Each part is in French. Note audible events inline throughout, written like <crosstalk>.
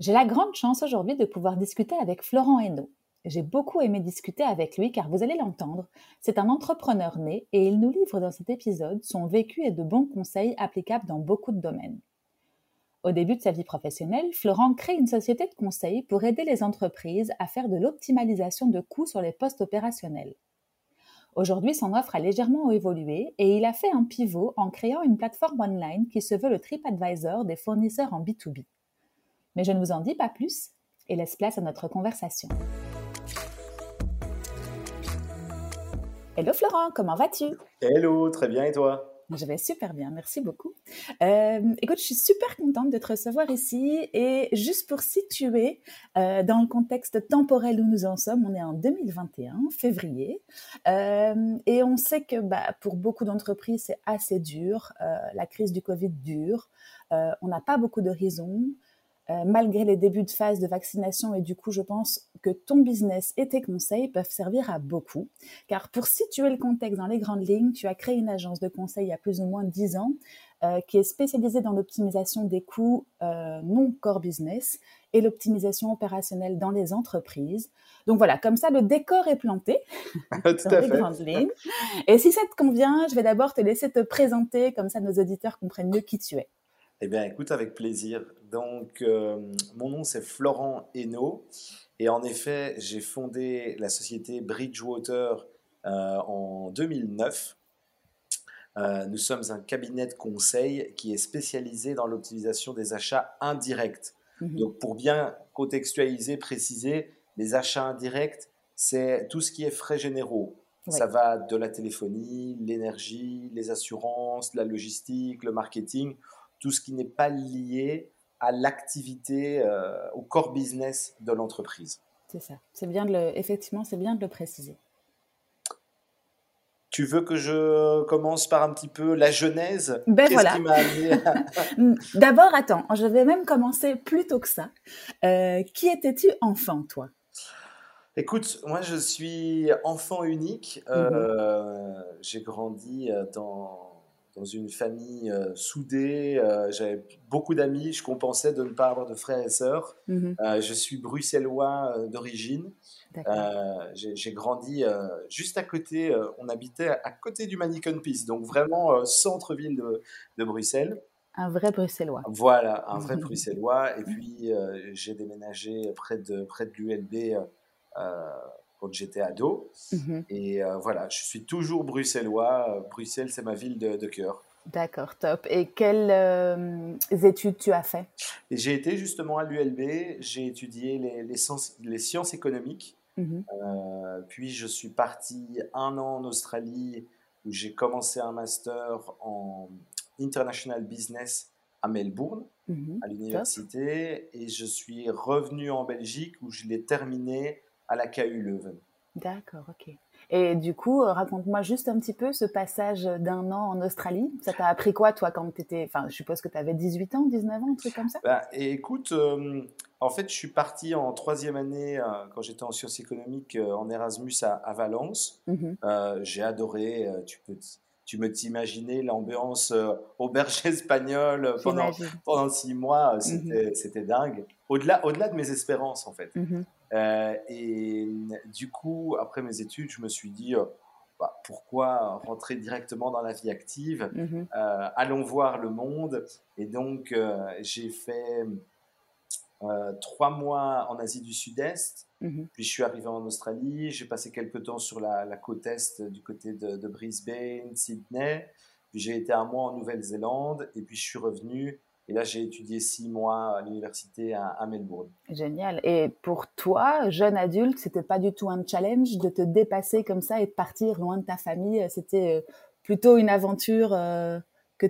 J'ai la grande chance aujourd'hui de pouvoir discuter avec Florent Hainaut. J'ai beaucoup aimé discuter avec lui car vous allez l'entendre, c'est un entrepreneur né et il nous livre dans cet épisode son vécu et de bons conseils applicables dans beaucoup de domaines. Au début de sa vie professionnelle, Florent crée une société de conseil pour aider les entreprises à faire de l'optimalisation de coûts sur les postes opérationnels. Aujourd'hui, son offre a légèrement évolué et il a fait un pivot en créant une plateforme online qui se veut le TripAdvisor des fournisseurs en B2B. Mais je ne vous en dis pas plus et laisse place à notre conversation. Hello Florent, comment vas-tu? Hello, très bien et toi? Je vais super bien, merci beaucoup. Euh, écoute, je suis super contente de te recevoir ici et juste pour situer euh, dans le contexte temporel où nous en sommes, on est en 2021, février, euh, et on sait que bah, pour beaucoup d'entreprises c'est assez dur, la crise du Covid dure, on n'a pas beaucoup d'horizons. Euh, malgré les débuts de phase de vaccination. Et du coup, je pense que ton business et tes conseils peuvent servir à beaucoup. Car pour situer le contexte dans les grandes lignes, tu as créé une agence de conseil il y a plus ou moins 10 ans euh, qui est spécialisée dans l'optimisation des coûts euh, non core business et l'optimisation opérationnelle dans les entreprises. Donc voilà, comme ça, le décor est planté <laughs> <laughs> dans les grandes lignes. Et si ça te convient, je vais d'abord te laisser te présenter, comme ça nos auditeurs comprennent mieux qui tu es. Eh bien, écoute, avec plaisir. Donc, euh, mon nom, c'est Florent Hainaut. Et en effet, j'ai fondé la société Bridgewater euh, en 2009. Euh, nous sommes un cabinet de conseil qui est spécialisé dans l'optimisation des achats indirects. Mhm. Donc, pour bien contextualiser, préciser, les achats indirects, c'est tout ce qui est frais généraux. Ça va de la téléphonie, l'énergie, les assurances, la logistique, le marketing tout ce qui n'est pas lié à l'activité, euh, au core business de l'entreprise. C'est ça. C'est bien de le, effectivement, c'est bien de le préciser. Tu veux que je commence par un petit peu la genèse? Ben voilà. <laughs> D'abord, attends, je vais même commencer plus tôt que ça. Euh, qui étais-tu enfant, toi? Écoute, moi je suis enfant unique. Mhm. Euh, j'ai grandi dans dans une famille euh, soudée. Euh, j'avais beaucoup d'amis. Je compensais de ne pas avoir de frères et sœurs. Mhm. Euh, je suis bruxellois d'origine. J'ai grandi juste à côté. on habitait à côté du Mannequin Peace, donc vraiment centre-ville de, de, Bruxelles. Un vrai bruxellois. Voilà, un vrai <laughs> bruxellois. Et puis j'ai déménagé près de, près de l'ULB quand j'étais ado. Mhm. Et euh, voilà, je suis toujours bruxellois. Bruxelles, c'est ma ville de, cœur. D'accord, top. Et quelles euh, études tu as fait? J'ai été justement à l'ULB, j'ai étudié les, les, sciences, les, sciences, économiques. Mhm. Euh, puis je suis parti un an en Australie où j'ai commencé un master en International Business à Melbourne, mhm. à l'université. Et je suis revenu en Belgique où je l'ai terminé à la KU Leuven. D'accord, ok. Et du coup, euh, raconte-moi juste un petit peu ce passage d'un an en Australie. Ça t'a appris quoi, toi, quand tu étais. Enfin, je suppose que tu avais 18 ans, 19 ans, un truc comme ça? Bah, Écoute, euh, en fait, je suis parti en troisième année, euh, quand j'étais en sciences économiques, en Erasmus à, Valence. Mhm. J'ai adoré. tu peux. Tu me t'imaginer l'ambiance auberge <laughs> espagnole pendant, pendant six mois, mhm. c'était dingue. Au-delà au -delà de mes espérances, en fait. Mhm. Euh, et du coup, après mes études, je me suis dit, euh, bah, pourquoi rentrer directement dans la vie active? Mhm. euh, Allons voir le monde. Et donc, j'ai fait trois mois en Asie du Sud-Est. Mhm. Puis je suis arrivé en Australie. J'ai passé quelques temps sur la, côte est du côté de, de Brisbane, Sydney. Puis j'ai été un mois en Nouvelle-Zélande. Et puis je suis revenu et là, j'ai étudié six mois à l'université à, Melbourne. Génial. Et pour toi, jeune adulte, c'était pas du tout un challenge de te dépasser comme ça et de partir loin de ta famille? C'était euh, plutôt une aventure euh, que,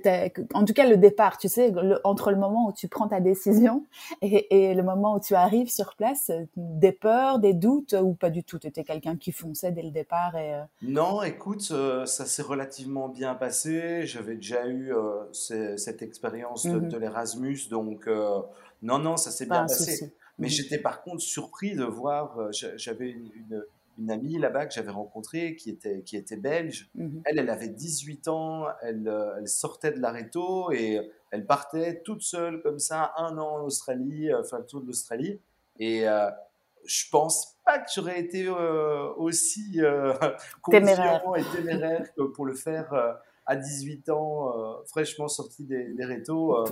en tout cas le départ, tu sais, entre le moment où tu prends ta décision et, le moment où tu arrives sur place, des peurs, des doutes ou pas du tout? Tu étais quelqu'un qui fonçait dès le départ et, Non, écoute, ça s'est relativement bien passé. J'avais déjà eu cette expérience de, mmh l'Erasmus, donc non, non, ça s'est bien passé. Mais mmh j'étais par contre surpris de voir, j'avais une une amie là-bas que j'avais rencontrée qui était, qui était belge. Mhm. Elle, elle avait 18 ans, elle, euh, elle sortait de l'Areto et elle partait toute seule comme ça, un an en Australie, euh, faire le tour de l'Australie. Et euh, je pense pas que j'aurais été aussi <laughs> téméraire. et téméraire que pour le faire à 18 ans, fraîchement sorti des, des rétos.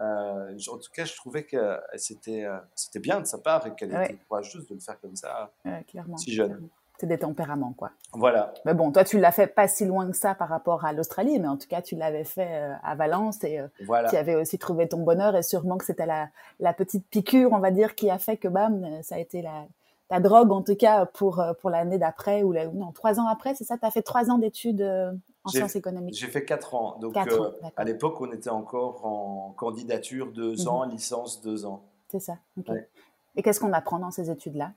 Euh, en tout cas, je trouvais que euh, c'était euh, c'était bien de sa part et qu'elle était courageuse de le faire comme ça, clairement, si jeune. C'est des tempéraments, quoi. Voilà. Mais bon, toi, tu l'as fait pas si loin que ça par rapport à l'Australie, mais en tout cas, tu l'avais fait à Valence et tu avais aussi trouvé ton bonheur et sûrement que c'était la, la petite piqûre, on va dire, qui a fait que, bam, ça a été la, ta drogue, en tout cas, pour, pour l'année d'après ou non, trois ans après, c'est ça? Tu as fait trois ans d'études en sciences économiques J'ai fait 4 ans. Donc, euh, à l'époque, on était encore en candidature 2 mhm. ans, licence 2 ans. C'est ça. Et qu'est-ce qu'on apprend dans ces études-là?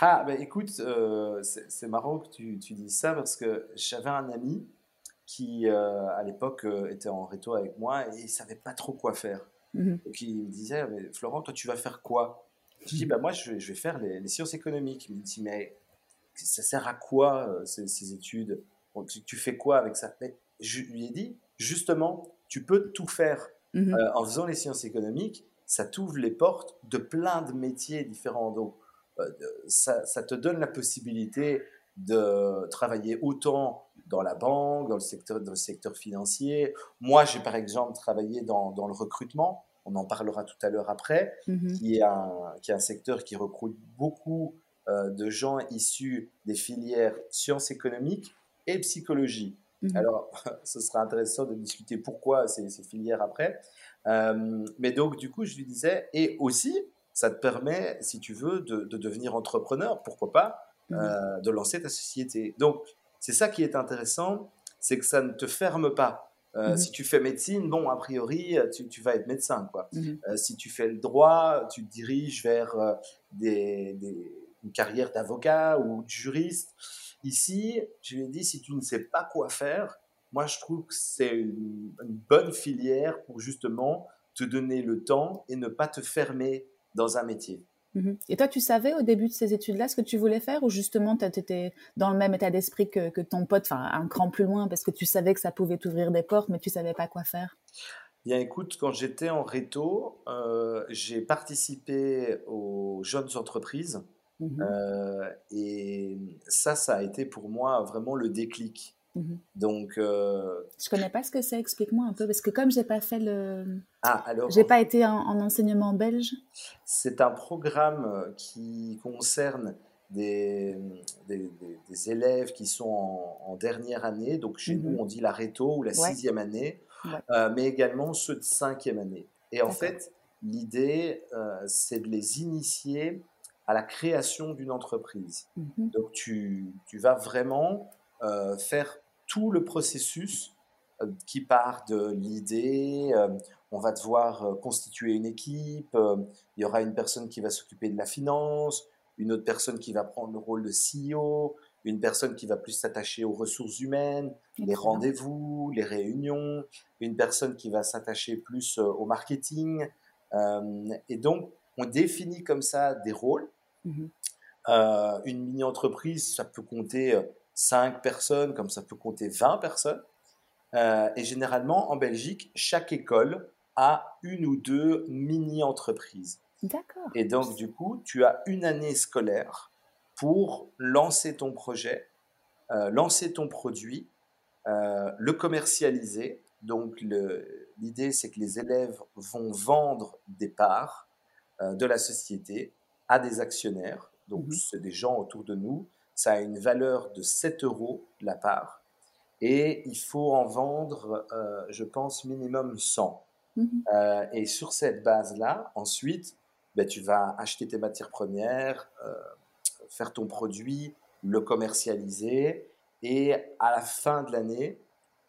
Ah, ben écoute, euh, c'est marrant que tu, tu dises ça parce que j'avais un ami qui, euh, à l'époque, était en réto avec moi et il savait pas trop quoi faire. Mhm. Donc, il me disait, mais Florent, toi, tu vas faire quoi? Je dis, bah, moi, je vais, faire les, sciences économiques. Il me dit, mais ça sert à quoi ces, ces études? Tu, fais quoi avec ça? Je lui ai dit, justement, tu peux tout faire. Mhm. Euh, en faisant les sciences économiques, ça t'ouvre les portes de plein de métiers différents. Donc, euh, ça, te donne la possibilité de travailler autant dans la banque, dans le secteur, dans le secteur financier. Moi, j'ai par exemple travaillé dans, le recrutement, on en parlera tout à l'heure après, mhm. qui, est un, qui est un secteur qui recrute beaucoup euh, de gens issus des filières sciences économiques et psychologie. Mhm. Alors, <laughs> ce sera intéressant de discuter pourquoi ces, ces filières après. Euh, mais donc, du coup, je lui disais, et aussi, ça te permet, si tu veux, de, de devenir entrepreneur, pourquoi pas, mhm. euh, de lancer ta société. Donc, c'est ça qui est intéressant, c'est que ça ne te ferme pas. Euh, mhm. Si tu fais médecine, bon, a priori, tu, tu vas être médecin. Quoi. si tu fais le droit, tu te diriges vers des, des, une carrière d'avocat ou de juriste. Ici, je lui ai dit, si tu ne sais pas quoi faire, moi je trouve que c'est une, bonne filière pour justement te donner le temps et ne pas te fermer dans un métier. Mhm. Et toi, tu savais au début de ces études-là ce que tu voulais faire ou justement tu étais dans le même état d'esprit que, ton pote, enfin un cran plus loin parce que tu savais que ça pouvait t'ouvrir des portes mais tu savais pas quoi faire? Bien écoute, quand j'étais en réto, euh, j'ai participé aux jeunes entreprises Mmh euh, et ça, ça a été pour moi vraiment le déclic. Mmh Donc, euh, je connais pas ce que c'est. Explique-moi un peu, parce que comme j'ai pas fait le, ah alors, j'ai pas été en, enseignement belge. C'est un programme qui concerne des, des, élèves qui sont en, dernière année. Donc chez nous, mmh on dit la réto ou la sixième année, euh, mais également ceux de cinquième année. Et en fait, l'idée, c'est de les initier à la création d'une entreprise. Mhm. Donc tu, tu, vas vraiment euh, faire tout le processus euh, qui part de l'idée. Euh, on va devoir constituer une équipe. il y aura une personne qui va s'occuper de la finance, une autre personne qui va prendre le rôle de CEO, une personne qui va plus s'attacher aux ressources humaines, les rendez-vous, les réunions, une personne qui va s'attacher plus au marketing. et donc, on définit comme ça des rôles. Mhm. Euh, une mini-entreprise, ça peut compter 5 euh, personnes, comme ça peut compter 20 personnes. Euh, et généralement, en Belgique, chaque école a une ou deux mini-entreprises. D'accord. Et donc, du coup, tu as une année scolaire pour lancer ton projet, lancer ton produit, le commercialiser. Donc, l'idée, c'est que les élèves vont vendre des parts de la société à des actionnaires. Donc, mhm. c'est des gens autour de nous. Ça a une valeur de 7 euros la part. Et il faut en vendre, euh, je pense, minimum 100. Mhm. Euh, et sur cette base-là, ensuite, ben, tu vas acheter tes matières premières, euh, faire ton produit, le commercialiser. Et à la fin de l'année,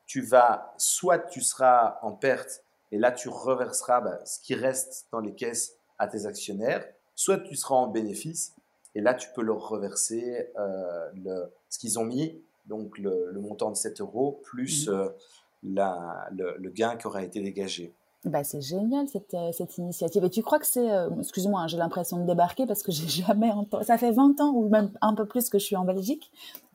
tu vas, soit tu seras en perte et là tu reverseras bah, ce qui reste dans les caisses à tes actionnaires, soit tu seras en bénéfice et là tu peux leur reverser euh, le, ce qu'ils ont mis, donc le, montant de 7 euros plus mmh. euh, la, le, gain qui aura été dégagé. Bah, c'est génial cette, euh, cette, initiative. Et tu crois que c'est, excuse-moi, hein, j'ai l'impression de débarquer parce que j'ai <laughs> jamais entendu, ça fait 20 ans ou même un peu plus que je suis en Belgique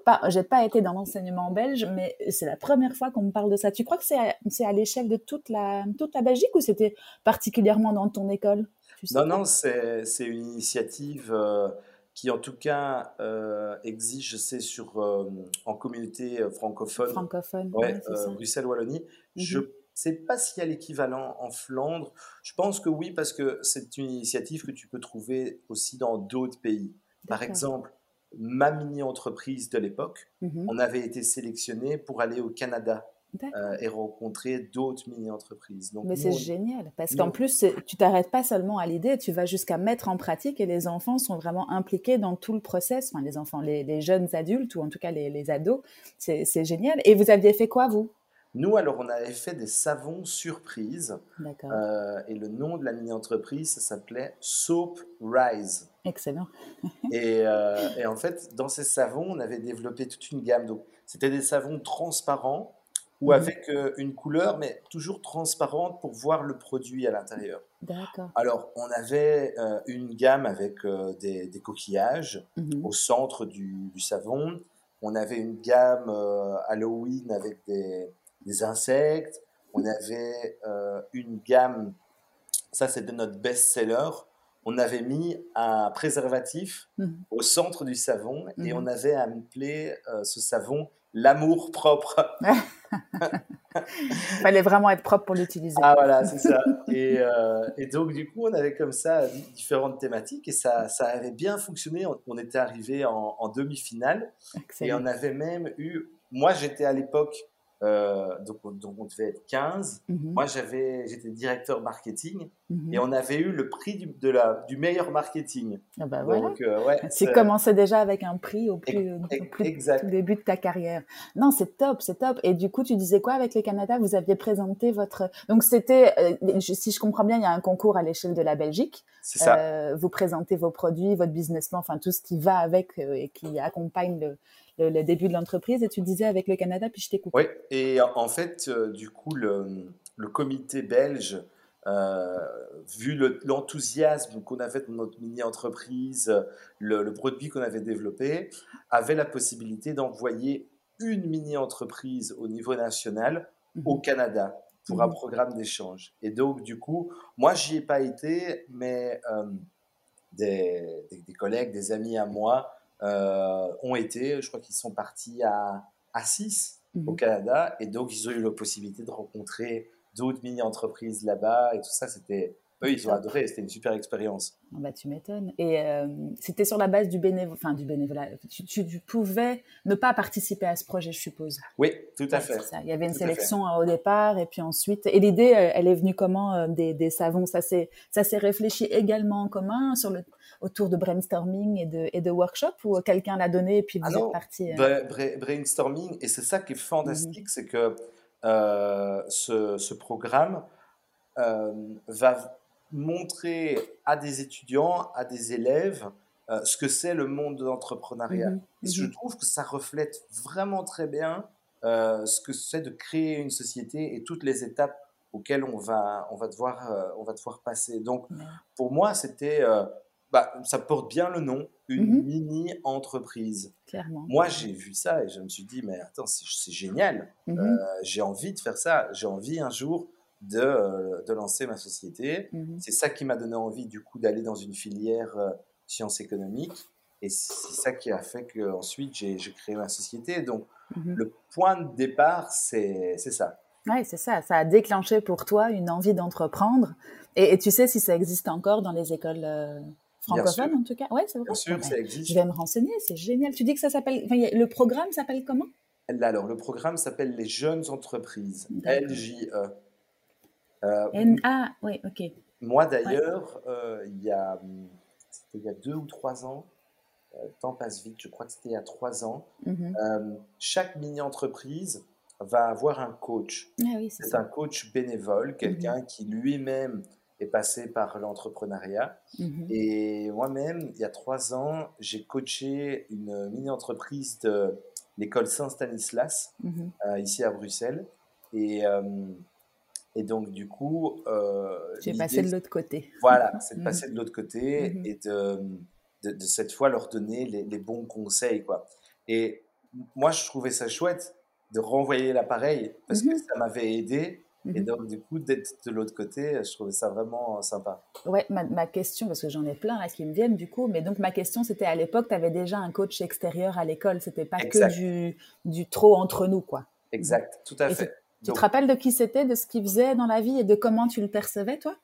pas, j'ai pas été dans l'enseignement belge, mais c'est la première fois qu'on me parle de ça. Tu crois que c'est à, à l'échelle de toute la, toute la Belgique ou c'était particulièrement dans ton école? Non, non, c'est, une initiative euh, qui, en tout cas, euh, existe, je sais, sur, euh, en communauté francophone. Francophone, ouais, Bruxelles-Wallonie. Mhm. Je ne sais pas s'il y a l'équivalent en Flandre. Je pense que oui, parce que c'est une initiative que tu peux trouver aussi dans d'autres pays. Par exemple, ma mini-entreprise de l'époque, mhm. on avait été sélectionné pour aller au Canada euh, et rencontrer d'autres mini-entreprises. Mais c'est génial, parce qu'en plus, tu t'arrêtes pas seulement à l'idée, tu vas jusqu'à mettre en pratique et les enfants sont vraiment impliqués dans tout le process, enfin les enfants, les, jeunes adultes ou en tout cas les, ados, c'est génial. Et vous aviez fait quoi, vous? Nous, alors, on avait fait des savons surprises. Euh, et le nom de la mini-entreprise, ça s'appelait Soap Rise. Excellent. <laughs> Euh, et, en fait, dans ces savons, on avait développé toute une gamme. Donc, c'était des savons transparents ou mhm. avec euh, une couleur, mais toujours transparente pour voir le produit à l'intérieur. D'accord. Alors, on avait euh, une gamme avec des, coquillages mhm. au centre du, savon. On avait une gamme Halloween avec des, des, insectes. On avait une gamme, ça c'était notre best-seller, on avait mis un préservatif mmh. au centre du savon et on avait appelé euh, ce savon l'amour propre. <laughs> Il <laughs> fallait vraiment être propre pour l'utiliser. Ah voilà, c'est ça. Euh, et, donc du coup, on avait comme ça différentes thématiques et ça, ça avait bien fonctionné. On, était arrivé en, en demi-finale et on avait même eu. Moi, j'étais à l'époque euh, donc, donc, on devait être 15. Mhm. Moi, j'avais, j'étais directeur marketing mhm. et on avait eu le prix du, de la, du meilleur marketing. Ah bah donc, euh, ouais, tu commençais déjà avec un prix au plus, au plus début de ta carrière. Non, c'est top, c'est top. Et du coup, tu disais quoi avec le Canada? Vous aviez présenté votre. Donc, c'était, euh, si je comprends bien, il y a un concours à l'échelle de la Belgique. C'est ça. vous présentez vos produits, votre business plan, enfin tout ce qui va avec et qui accompagne le, le, début de l'entreprise et tu disais avec le Canada, puis je t'ai Oui, et en fait, euh, du coup, le, le comité belge, euh, vu l'enthousiasme qu'on avait dans notre mini-entreprise, le, le, produit qu'on avait développé, avait la possibilité d'envoyer une mini-entreprise au niveau national au mhm. Canada pour un mhm. programme d'échange. Et donc, du coup, moi, j'y ai pas été, mais euh, des, des, collègues, des amis à moi ont été, je crois qu'ils sont partis à, à 6 au mhm. Canada, et donc ils ont eu la possibilité de rencontrer d'autres mini-entreprises là-bas, et tout ça, c'était... Eux, ils ont adoré, c'était une super expérience. Ah bah, tu m'étonnes. Et euh, c'était sur la base du, bénévolat, enfin, du bénévolat. Tu, pouvais ne pas participer à ce projet, je suppose. Oui, tout à fait. Ça. Il y avait une sélection au départ, et puis ensuite. Et l'idée, elle est venue comment euh, des, des savons Ça s'est réfléchi également en commun sur le, autour de brainstorming et de, et de workshop ou quelqu'un l'a donné et puis vous êtes parti euh? Brainstorming, et c'est ça qui est fantastique, mhm. c'est que euh, ce, ce, programme euh, va montrer à des étudiants, à des élèves, ce que c'est le monde de l'entrepreneuriat. Mhm. Et je mhm. trouve que ça reflète vraiment très bien ce que c'est de créer une société et toutes les étapes auxquelles on va, on va, devoir, on va devoir passer. Donc, pour moi, c'était bah, ça porte bien le nom, une mhm. mini-entreprise. Clairement. Moi, j'ai vu ça et je me suis dit, mais attends, c'est génial. Mhm. Euh, j'ai envie de faire ça. J'ai envie un jour de, euh, de lancer ma société. Mhm. C'est ça qui m'a donné envie, du coup, d'aller dans une filière euh, sciences économiques. Et c'est ça qui a fait qu'ensuite, j'ai créé ma société. Donc, le point de départ, c'est ça. Oui, c'est ça. Ça a déclenché pour toi une envie d'entreprendre. Et, tu sais si ça existe encore dans les écoles francophone en tout cas. Ouais, c'est vrai. Bien sûr, ça existe. Je vais me renseigner, c'est génial. Tu dis que ça s'appelle. le programme s'appelle comment? Alors, le programme s'appelle les jeunes entreprises, LJE. Euh, N-A, oui, ok. Moi d'ailleurs, euh, il, y a, il y a deux ou trois ans, euh, le temps passe vite, je crois que c'était il y a trois ans, mhm. chaque mini-entreprise va avoir un coach. Ah c'est un coach bénévole, quelqu'un mhm. qui lui-même est passé par l'entrepreneuriat. Mhm. Et moi-même, il y a trois ans, j'ai coaché une mini-entreprise de l'école Saint-Stanislas, mhm. euh, ici à Bruxelles. Et, euh, et donc, du coup... Euh, j'ai passé de l'autre côté. Voilà, c'est de passer de l'autre côté et de, de, cette fois leur donner les, les, bons conseils. Quoi. Et moi, je trouvais ça chouette de renvoyer l'appareil parce que ça m'avait aidé et mhm. donc, du coup, d'être de l'autre côté, je trouvais ça vraiment sympa. Ouais, ma, ma question, parce que j'en ai plein là qui me viennent du coup, mais donc ma question c'était à l'époque, tu avais déjà un coach extérieur à l'école, c'était pas que du, du trop entre nous, quoi. Exact, tout à fait. Tu, te rappelles de qui c'était, de ce qu'il faisait dans la vie et de comment tu le percevais, toi?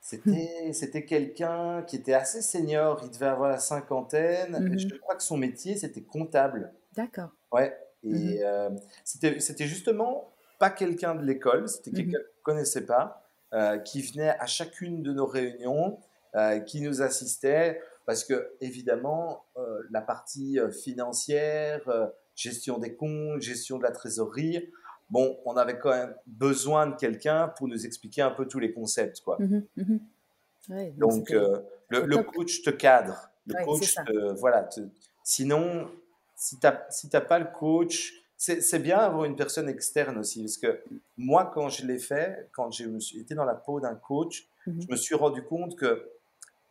C'était, c'était quelqu'un qui était assez senior, il devait avoir la cinquantaine. Mhm. Je crois que son métier, c'était comptable. D'accord. Ouais. Et mhm. euh, c'était, c'était justement pas quelqu'un de l'école, c'était mhm. quelqu'un qu'on ne connaissait pas, euh, qui venait à chacune de nos réunions, euh, qui nous assistait, parce que évidemment, euh, la partie financière, gestion des comptes, gestion de la trésorerie, bon, on avait quand même besoin de quelqu'un pour nous expliquer un peu tous les concepts, quoi. Mhm, mhm. donc, le, coach te cadre, le coach, voilà. sinon, si tu n'as si pas le coach, c'est bien d'avoir une personne externe aussi, parce que moi, quand je l'ai fait, quand je me suis été dans la peau d'un coach, mhm. je me suis rendu compte que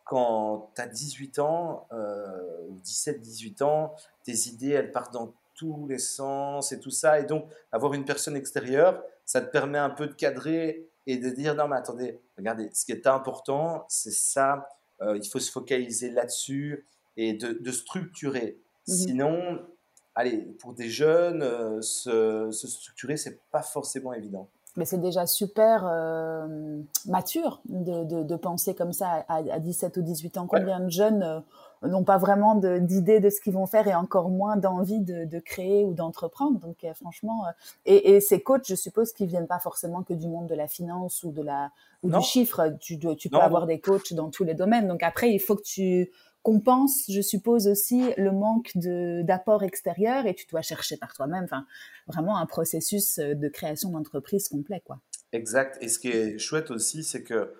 quand tu as 18 ans, euh, 17-18 ans, tes idées, elles partent dans tous les sens et tout ça. Et donc, avoir une personne extérieure, ça te permet un peu de cadrer et de dire, non, mais attendez, regardez, ce qui est important, c'est ça, euh, il faut se focaliser là-dessus et de, structurer. Mhm. Sinon, allez, pour des jeunes, euh, se, se, structurer, c'est pas forcément évident. Mais c'est déjà super euh, mature de, de, penser comme ça à, 17 ou 18 ans. Combien de jeunes euh, n'ont pas vraiment d'idée de, ce qu'ils vont faire et encore moins d'envie de, créer ou d'entreprendre. Donc franchement, et, et, ces coachs, je suppose qu'ils viennent pas forcément que du monde de la finance ou de la ou du chiffre. Tu, tu peux avoir des coachs dans tous les domaines. Donc après, il faut que tu compense, je suppose aussi, le manque d'apport extérieur et tu dois chercher par toi-même. Enfin, vraiment un processus euh, de création d'entreprise complet, quoi. Exact. Et ce qui est chouette aussi, c'est que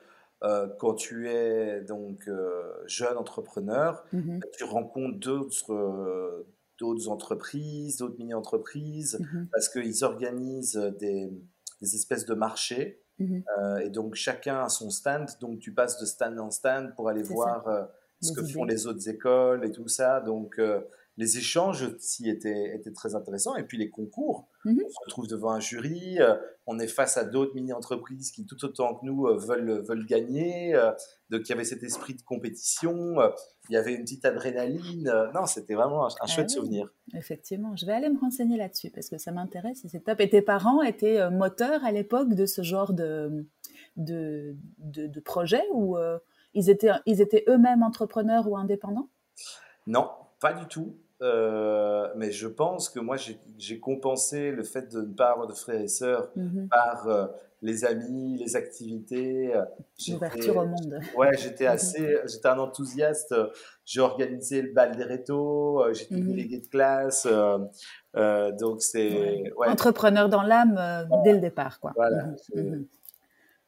euh, quand tu es donc euh, jeune entrepreneur, mmh tu rencontres d'autres d'autres entreprises, d'autres mini-entreprises, mmh parce qu'ils organisent des, des, espèces de marchés. Mmh et donc chacun a son stand, donc tu passes de stand en stand pour aller voir ce que font les autres écoles et tout ça. Donc, euh, les échanges aussi étaient, étaient, très intéressants. Et puis, les concours. Mhm. On se retrouve devant un jury, euh, on est face à d'autres mini-entreprises qui, tout autant que nous, euh, veulent, veulent gagner. donc, il y avait cet esprit de compétition, il y avait une petite adrénaline. non, c'était vraiment un, ah chouette souvenir. Effectivement, je vais aller me renseigner là-dessus parce que ça m'intéresse et c'est top. Et tes parents étaient moteurs à l'époque de ce genre de, de, de, de projet ou ils étaient, ils étaient eux-mêmes entrepreneurs ou indépendants? Non, pas du tout. Euh, mais je pense que moi, j'ai compensé le fait de ne pas avoir de frères et sœurs mhm. par euh, les amis, les activités. Euh, L'ouverture au monde. Ouais, j'étais mhm. assez, j'étais un enthousiaste. J'ai organisé le bal des rétos, j'étais mmh. délégué de classe. donc c'est entrepreneur dans l'âme dès le départ, quoi. Voilà. Mhm.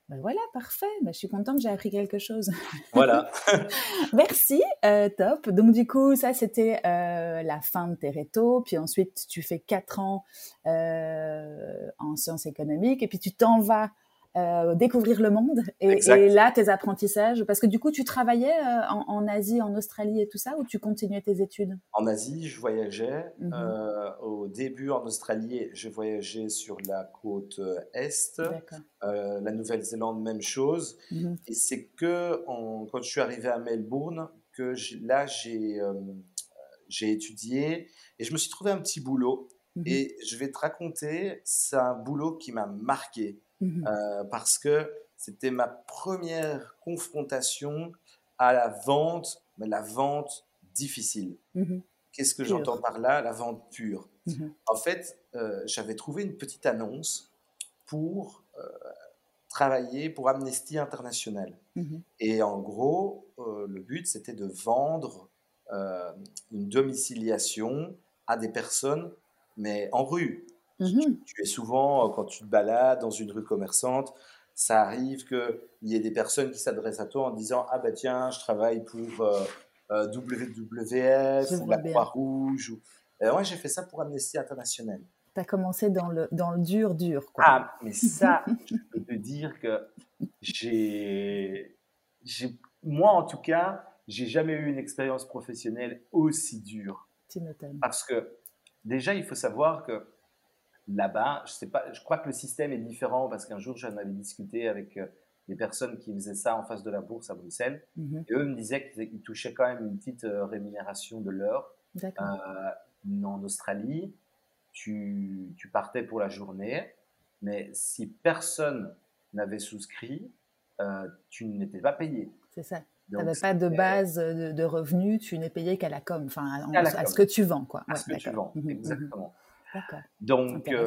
Ben voilà, parfait. Ben, je suis contente, j'ai appris quelque chose. <laughs> Voilà. <laughs> Merci, euh, top. Donc du coup, ça c'était euh, la fin de tes rétos. Puis ensuite, tu fais quatre ans euh, en sciences économiques et puis tu t'en vas euh, découvrir le monde et, là tes apprentissages. Parce que du coup tu travaillais euh, en, Asie en Australie et tout ça ou tu continuais tes études? En Asie je voyageais mhm. euh, au début en Australie je voyageais sur la côte est. La Nouvelle-Zélande même chose. Mhm. et c'est que quand je suis arrivé à Melbourne que là j'ai j'ai étudié et je me suis trouvé un petit boulot. Mhm. et je vais te raconter c'est un boulot qui m'a marqué Mmh euh, parce que c'était ma première confrontation à la vente, mais la vente difficile. Mmh Qu'est-ce que j'entends par là? La vente pure. Mmh en fait, euh, j'avais trouvé une petite annonce pour euh, travailler pour Amnesty International. Et en gros, le but, c'était de vendre une domiciliation à des personnes, mais en rue, Mmh tu, es souvent, quand tu te balades dans une rue commerçante, ça arrive qu'il y ait des personnes qui s'adressent à toi en disant Ah ben tiens, je travaille pour euh, euh, WWF ou la Croix-Rouge. Ou... moi, j'ai fait ça pour Amnesty International. Tu as commencé dans le, dans le dur, dur. Quoi. Ah, mais <laughs> ça, je peux te dire que j'ai. Moi, en tout cas, j'ai jamais eu une expérience professionnelle aussi dure. Tu Parce que déjà, il faut savoir que là-bas, je sais pas, je crois que le système est différent parce qu'un jour, j'en avais discuté avec euh, des personnes qui faisaient ça en face de la bourse à Bruxelles. Mhm. Et eux me disaient qu'ils touchaient quand même une petite euh, rémunération de l'heure. Euh, en Australie, tu, tu, partais pour la journée, mais si personne n'avait souscrit, tu n'étais pas payé. C'est ça. Tu n'avais pas de base de, revenus, tu n'es payé qu'à la com, enfin à, ce que tu vends. Quoi. À ce que tu vends, mhm, mhm. Donc, euh,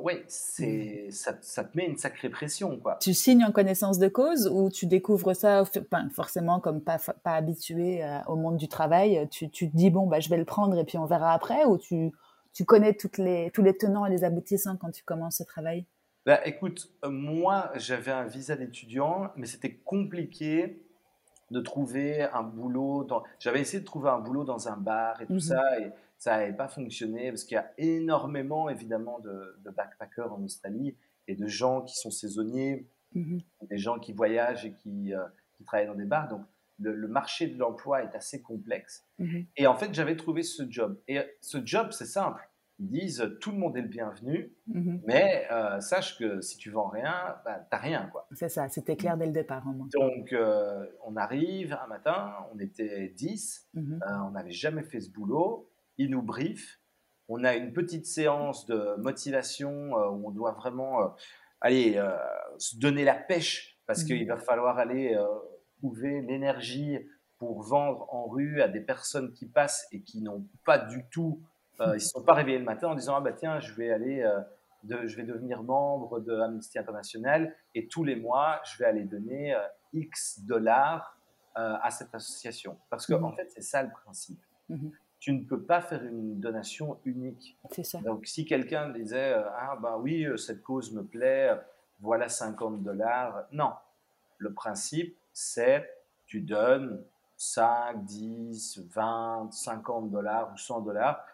oui, c'est, ça, ça, te met une sacrée pression. Quoi. Tu signes en connaissance de cause ou tu découvres ça forcément comme pas, pas habitué euh, au monde du travail tu, tu, te dis, bon, bah, je vais le prendre et puis on verra après ou tu, tu connais toutes les, tous les tenants et les aboutissants quand tu commences ce travail? Bah, Écoute, euh, moi, j'avais un visa d'étudiant, mais c'était compliqué de trouver un boulot. Dans... J'avais essayé de trouver un boulot dans un bar et tout mmh ça, et ça n'avait pas fonctionné parce qu'il y a énormément, évidemment, de, backpackers en Australie et de gens qui sont saisonniers, mmh des gens qui voyagent et qui, euh, qui, travaillent dans des bars. Donc, le, marché de l'emploi est assez complexe. Mmh et en fait, j'avais trouvé ce job. Et ce job, c'est simple ils disent tout le monde est le bienvenu, mhm. mais euh, sache que si tu vends rien, bah, t'as rien. quoi. C'est ça, c'était clair dès le départ. Donc, euh, on arrive un matin, on était 10, mhm. euh, on n'avait jamais fait ce boulot, ils nous briefent, on a une petite séance de motivation où on doit vraiment aller se donner la pêche, parce qu'il va falloir aller trouver l'énergie pour vendre en rue à des personnes qui passent et qui n'ont pas du tout euh, ils ne sont pas réveillés le matin en disant ah bah tiens je vais aller euh, de, je vais devenir membre de Amnesty International et tous les mois je vais aller donner euh, X dollars à cette association parce que en fait c'est ça le principe. Mhm. Tu ne peux pas faire une donation unique. C'est ça. Donc si quelqu'un disait ah bah oui cette cause me plaît voilà 50 dollars non le principe c'est tu donnes 5, 10, 20, 50 dollars ou 100 dollars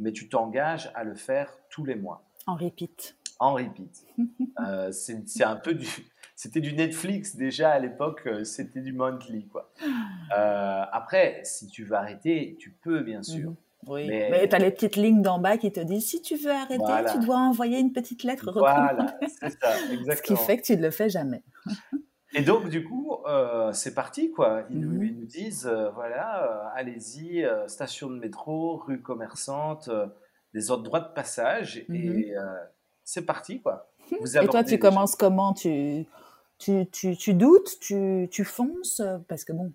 mais tu t'engages à le faire tous les mois. En repeat. En repeat. <laughs> euh, c'est un peu du. C'était du Netflix déjà à l'époque, euh, c'était du monthly. Quoi. <gasps> Euh, après, si tu veux arrêter, tu peux bien sûr. Mhm. Oui, mais, tu as les petites lignes d'en bas qui te disent si tu veux arrêter, tu dois envoyer une petite lettre Voilà, c'est ça, exactement. <laughs> Ce qui fait que tu ne le fais jamais. Et donc, du coup, euh, c'est parti, quoi. Ils, nous, mhm. disent, euh, voilà, euh, allez-y, station de métro, rue commerçante, des ordres droits de passage, et mhm. c'est parti, quoi. <laughs> et toi, tu commences comment? Tu, tu, tu, tu, doutes, tu, tu fonces Parce que bon, tu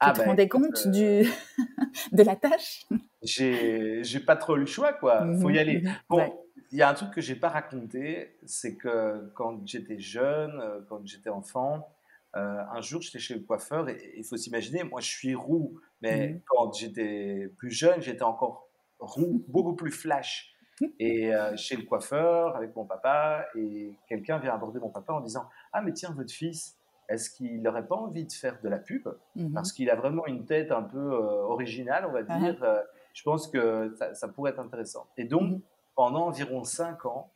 ah te ben, rendais compte du, <laughs> de la tâche J'ai pas trop le choix, quoi. Faut y aller. Bon, il y a un truc que j'ai pas raconté, c'est que quand j'étais jeune, euh, quand j'étais enfant, euh, un jour j'étais chez le coiffeur et il faut s'imaginer, moi je suis roux, mais mhm. quand j'étais plus jeune, j'étais encore roux, beaucoup plus flash. Et euh, chez le coiffeur avec mon papa, et quelqu'un vient aborder mon papa en disant Ah, mais tiens, votre fils, est-ce qu'il n'aurait pas envie de faire de la pub? Mhm. Parce qu'il a vraiment une tête un peu originale, on va ah. dire. je pense que ça, pourrait être intéressant. Et donc, mhm pendant environ cinq ans,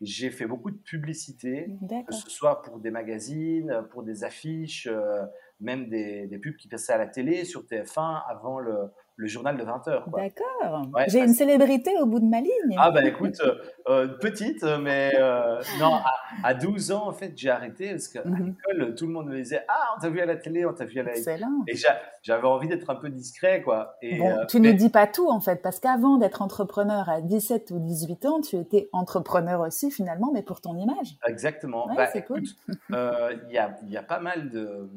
j'ai fait beaucoup de publicité, que ce soit pour des magazines, pour des affiches, euh, même des, des, pubs qui passaient à la télé sur TF1 avant le, le journal de 20 heures. D'accord. J'ai une célébrité au bout de ma ligne. Ah bah écoute, euh, euh, petite, mais euh, non, à, 12 ans en fait j'ai arrêté parce qu'à mhm. l'école tout le monde me disait ah on t'a vu à la télé, on t'a vu à la Excellent. Et j'avais envie d'être un peu discret quoi. Et, bon, tu ne dis pas tout en fait parce qu'avant d'être entrepreneur à 17 ou 18 ans, tu étais entrepreneur aussi finalement, mais pour ton image. Exactement. bah, c'est cool. Il y, a, y a pas mal de,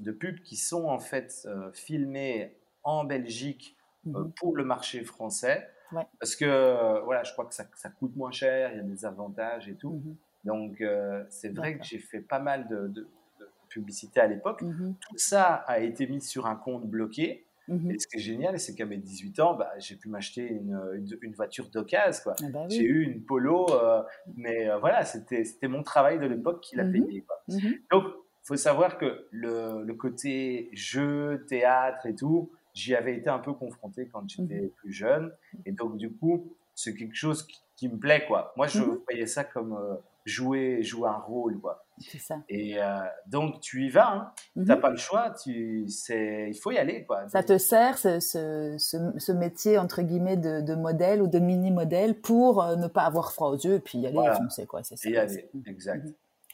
de pubs qui sont en fait filmées en Belgique euh, mhm. pour le marché français. Parce que euh, voilà, je crois que ça, ça, coûte moins cher, il y a des avantages et tout. Mhm. Donc euh, c'est vrai que j'ai fait pas mal de, de, publicité à l'époque. Mhm. Tout ça a été mis sur un compte bloqué. Et ce qui est génial, c'est qu'à mes 18 ans, bah, j'ai pu m'acheter une, une, voiture d'occasion. Quoi. Ah bah j'ai eu une Polo, euh, mais euh, voilà, c'était, mon travail de l'époque qui l'a payé. Quoi. Donc, il faut savoir que le, le, côté jeu, théâtre et tout, j'y avais été un peu confronté quand j'étais plus jeune. Et donc, du coup, c'est quelque chose qui, me plaît. Quoi. Moi, je voyais ça comme euh, jouer, jouer un rôle. Quoi. C'est ça. Et euh, donc, tu y vas, hein. tu n'as mhm. pas le choix, tu, il faut y aller. Quoi. Ça te sert, ce, ce, ce, métier, entre guillemets, de, de, modèle ou de mini-modèle pour euh, ne pas avoir froid aux yeux et puis y aller voilà. foncer. Quoi. C'est ça, y aller, exact.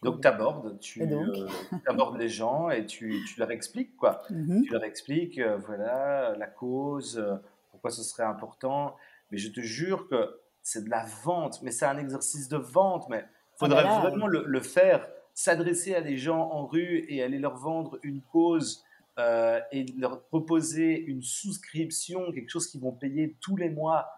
Donc, tu abordes, tu euh, abordes les gens et tu, tu leur expliques. Quoi. Mhm. Tu leur expliques, voilà, la cause, pourquoi ce serait important. Mais je te jure que c'est de la vente, mais c'est un exercice de vente, mais il faudrait ah bah vraiment le, le faire s'adresser à des gens en rue et aller leur vendre une cause euh, et leur proposer une souscription, quelque chose qu'ils vont payer tous les mois.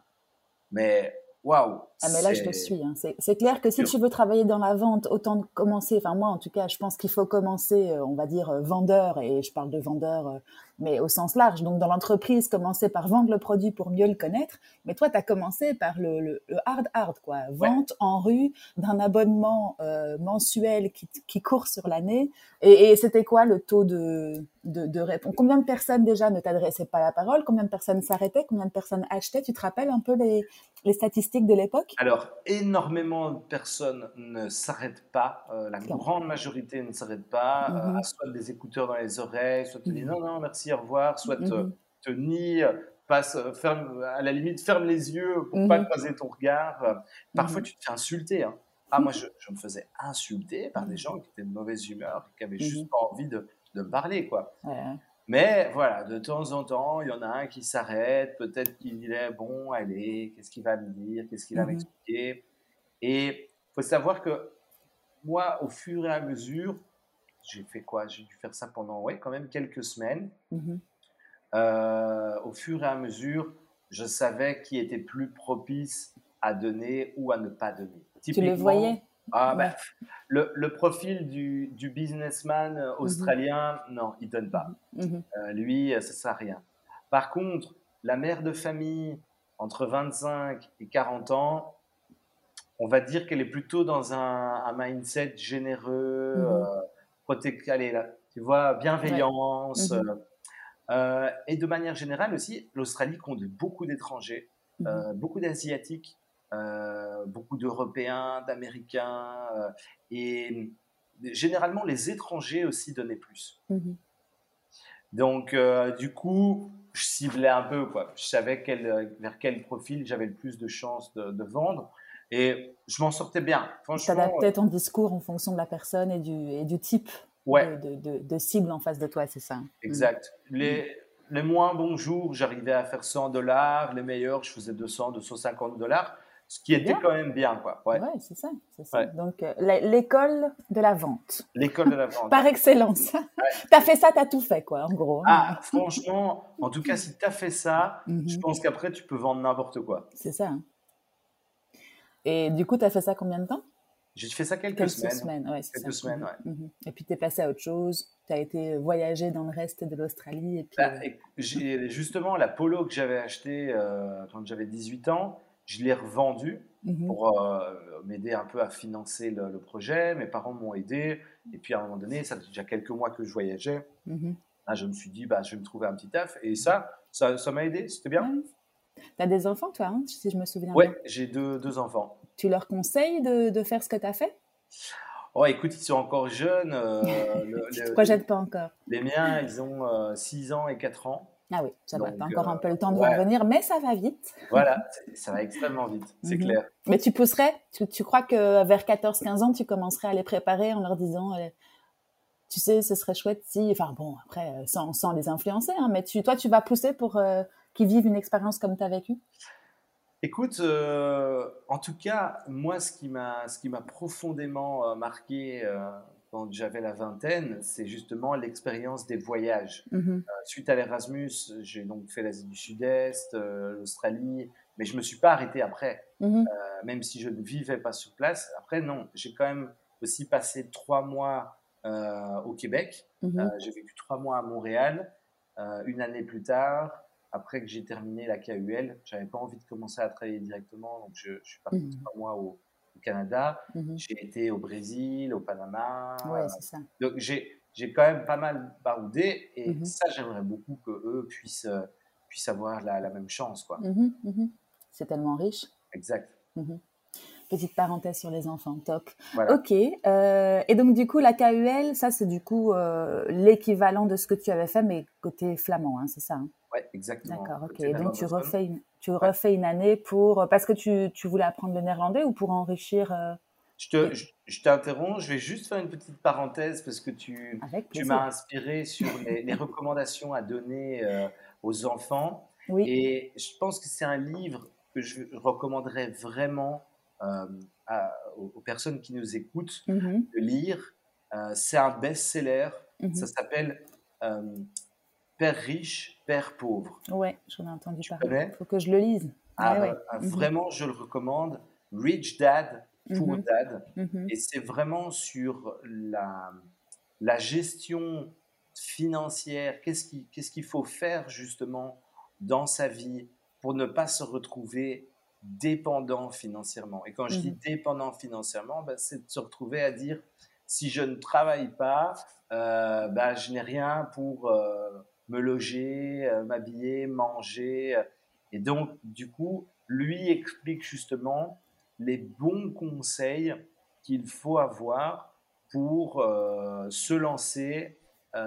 Mais waouh Ah mais là je te suis. Hein. C'est clair que si tu veux travailler dans la vente, autant commencer. Enfin moi en tout cas, je pense qu'il faut commencer, euh, on va dire euh, vendeur et je parle de vendeur mais au sens large. Donc, dans l'entreprise, commencer par vendre le produit pour mieux le connaître. Mais toi, tu as commencé par le, le, hard hard, quoi. Vente en rue d'un abonnement euh, mensuel qui, qui, court sur l'année. Et, et c'était quoi le taux de, de, de réponse Combien de personnes déjà ne t'adressaient pas la parole? Combien de personnes s'arrêtaient? Combien de personnes achetaient? Tu te rappelles un peu les, les statistiques de l'époque? Alors, énormément de personnes ne s'arrêtent pas. Euh, la grande majorité ne s'arrête pas. Mm soit des écouteurs dans les oreilles, soit te disent mhm. non, non, merci, revoir, soit te, mhm. te nie, passe, ferme, à la limite, ferme les yeux pour pas mhm. croiser ton regard. Parfois, mhm. tu te fais insulter. Hein. Ah, moi, je, me faisais insulter par des gens qui étaient de mauvaise humeur, qui avaient juste pas envie de, de me parler, quoi. Mais voilà, de temps en temps, il y en a un qui s'arrête, peut-être qu'il est bon, allez, qu'est-ce qu'il va me dire, qu'est-ce qu'il va m'expliquer. Et il faut savoir que moi, au fur et à mesure, j'ai fait quoi? J'ai dû faire ça pendant, ouais, quand même quelques semaines. Mhm. Euh, au fur et à mesure, je savais qui était plus propice à donner ou à ne pas donner. tu le voyais? ah, ben, le, le, profil du, du businessman mhm. australien, non, il donne pas. Mhm. Euh, lui, ça sert à rien. Par contre, la mère de famille entre 25 et 40 ans, on va dire qu'elle est plutôt dans un, un mindset généreux, euh, allez, là, tu vois, bienveillance. Euh, euh, et de manière générale aussi, l'Australie compte beaucoup d'étrangers, mhm. euh, beaucoup d'Asiatiques, beaucoup d'Européens, d'Américains, et généralement les étrangers aussi donnaient plus. Mhm. Donc, du coup, je ciblais un peu, quoi. Je savais quel, vers quel profil j'avais le plus de chances de, de vendre. Et je m'en sortais bien. Tu adaptais ton discours en fonction de la personne et du, et du type de, de, de, cible en face de toi, c'est ça mm. Exact. Les, les moins bons jours, j'arrivais à faire 100 dollars. Les meilleurs, je faisais 200, 250 dollars. Ce qui était quand même bien, quoi. Ouais, c'est ça. ça. Donc, euh, l'école de la vente. L'école de la vente. <laughs> Par excellence. <laughs> tu as fait ça, tu as tout fait, quoi, en gros. Ah, franchement, en tout cas, si tu as fait ça, <laughs> je mhm. pense qu'après, tu peux vendre n'importe quoi. C'est ça. Hein. Et du coup, tu as fait ça combien de temps? J'ai fait ça quelques, semaines. quelques semaines, ouais. Mhm. Et puis, tu es passé à autre chose. Tu as été voyager dans le reste de l'Australie. Et puis... Bah, euh, justement, la polo que j'avais achetée euh, quand j'avais 18 ans, je l'ai revendue mhm. pour euh, m'aider un peu à financer le, projet. Mes parents m'ont aidé. Et puis, à un moment donné, ça fait déjà quelques mois que je voyageais. Mhm. je me suis dit, bah, je vais me trouver un petit taf. Et ça, ça m'a aidé. C'était bien. Tu as des enfants, toi, hein, si je me souviens bien Oui, j'ai deux, deux, enfants. Tu leur conseilles de, de faire ce que tu as fait? Oh, écoute, ils sont encore jeunes. Euh, <laughs> tu ne te projettes pas encore Les miens, ils ont 6 euh, ans et 4 ans. Ah oui, ça va. Tu encore un peu le temps de revenir, mais ça va vite. Voilà, <laughs> ça va extrêmement vite, c'est mhm. clair. Mais tu pousserais tu, tu crois que vers 14-15 ans, tu commencerais à les préparer en leur disant euh, tu sais, ce serait chouette si, enfin bon, après, sans, sans les influencer, hein, mais tu, toi, tu vas pousser pour qui vivent une expérience comme tu as vécu Écoute, euh, en tout cas, moi, ce qui m'a, ce qui m'a profondément euh, marqué euh, quand j'avais la vingtaine, c'est justement l'expérience des voyages. Mm-hmm. suite à l'Erasmus, j'ai donc fait l'Asie du Sud-Est, l'Australie, mais je me suis pas arrêté après, mm-hmm. même si je ne vivais pas sur place. Après, non, j'ai quand même aussi passé trois mois au Québec. Mm-hmm. j'ai vécu trois mois à Montréal. une année plus tard, après que j'ai terminé la KUL, j'avais pas envie de commencer à travailler directement, donc je, suis parti mmh. trois mois au, Canada. Mmh j'ai été au Brésil, au Panama. Ouais, c'est ça. Donc j'ai j'ai quand même pas mal baroudé et mmh ça j'aimerais beaucoup que eux puissent puissent avoir la, la même chance quoi. C'est tellement riche. Exact. Petite parenthèse sur les enfants, top. Ok. Euh, et donc du coup, la KUL, ça c'est du coup euh, l'équivalent de ce que tu avais fait, mais côté flamand, hein, c'est ça hein? Oui, exactement. D'accord. Ok. Et donc tu refais une, tu refais une année pour parce que tu, tu, voulais apprendre le néerlandais ou pour enrichir. Euh, je te, je, t'interromps, je vais juste faire une petite parenthèse parce que tu, tu m'as inspiré sur les, les, recommandations à donner aux enfants. Oui. Et je pense que c'est un livre que je recommanderais vraiment euh, aux, personnes qui nous écoutent mm-hmm. de lire. Euh, c'est un best-seller. Mm-hmm. Ça s'appelle euh, Père riche, Père pauvre. Ouais, j'en ai entendu parler. Il faut que je le lise. Ah, bah, mm-hmm. Vraiment, je le recommande. Rich Dad, Poor Dad. Et c'est vraiment sur la, la gestion financière. Qu'est-ce qu'il faut faire justement dans sa vie pour ne pas se retrouver dépendant financièrement? Et quand je dis dépendant financièrement, ben, c'est de se retrouver à dire si je ne travaille pas, euh, ben, je n'ai rien pour euh, me loger, euh, m'habiller, manger. Et donc, du coup, lui explique justement les bons conseils qu'il faut avoir pour se lancer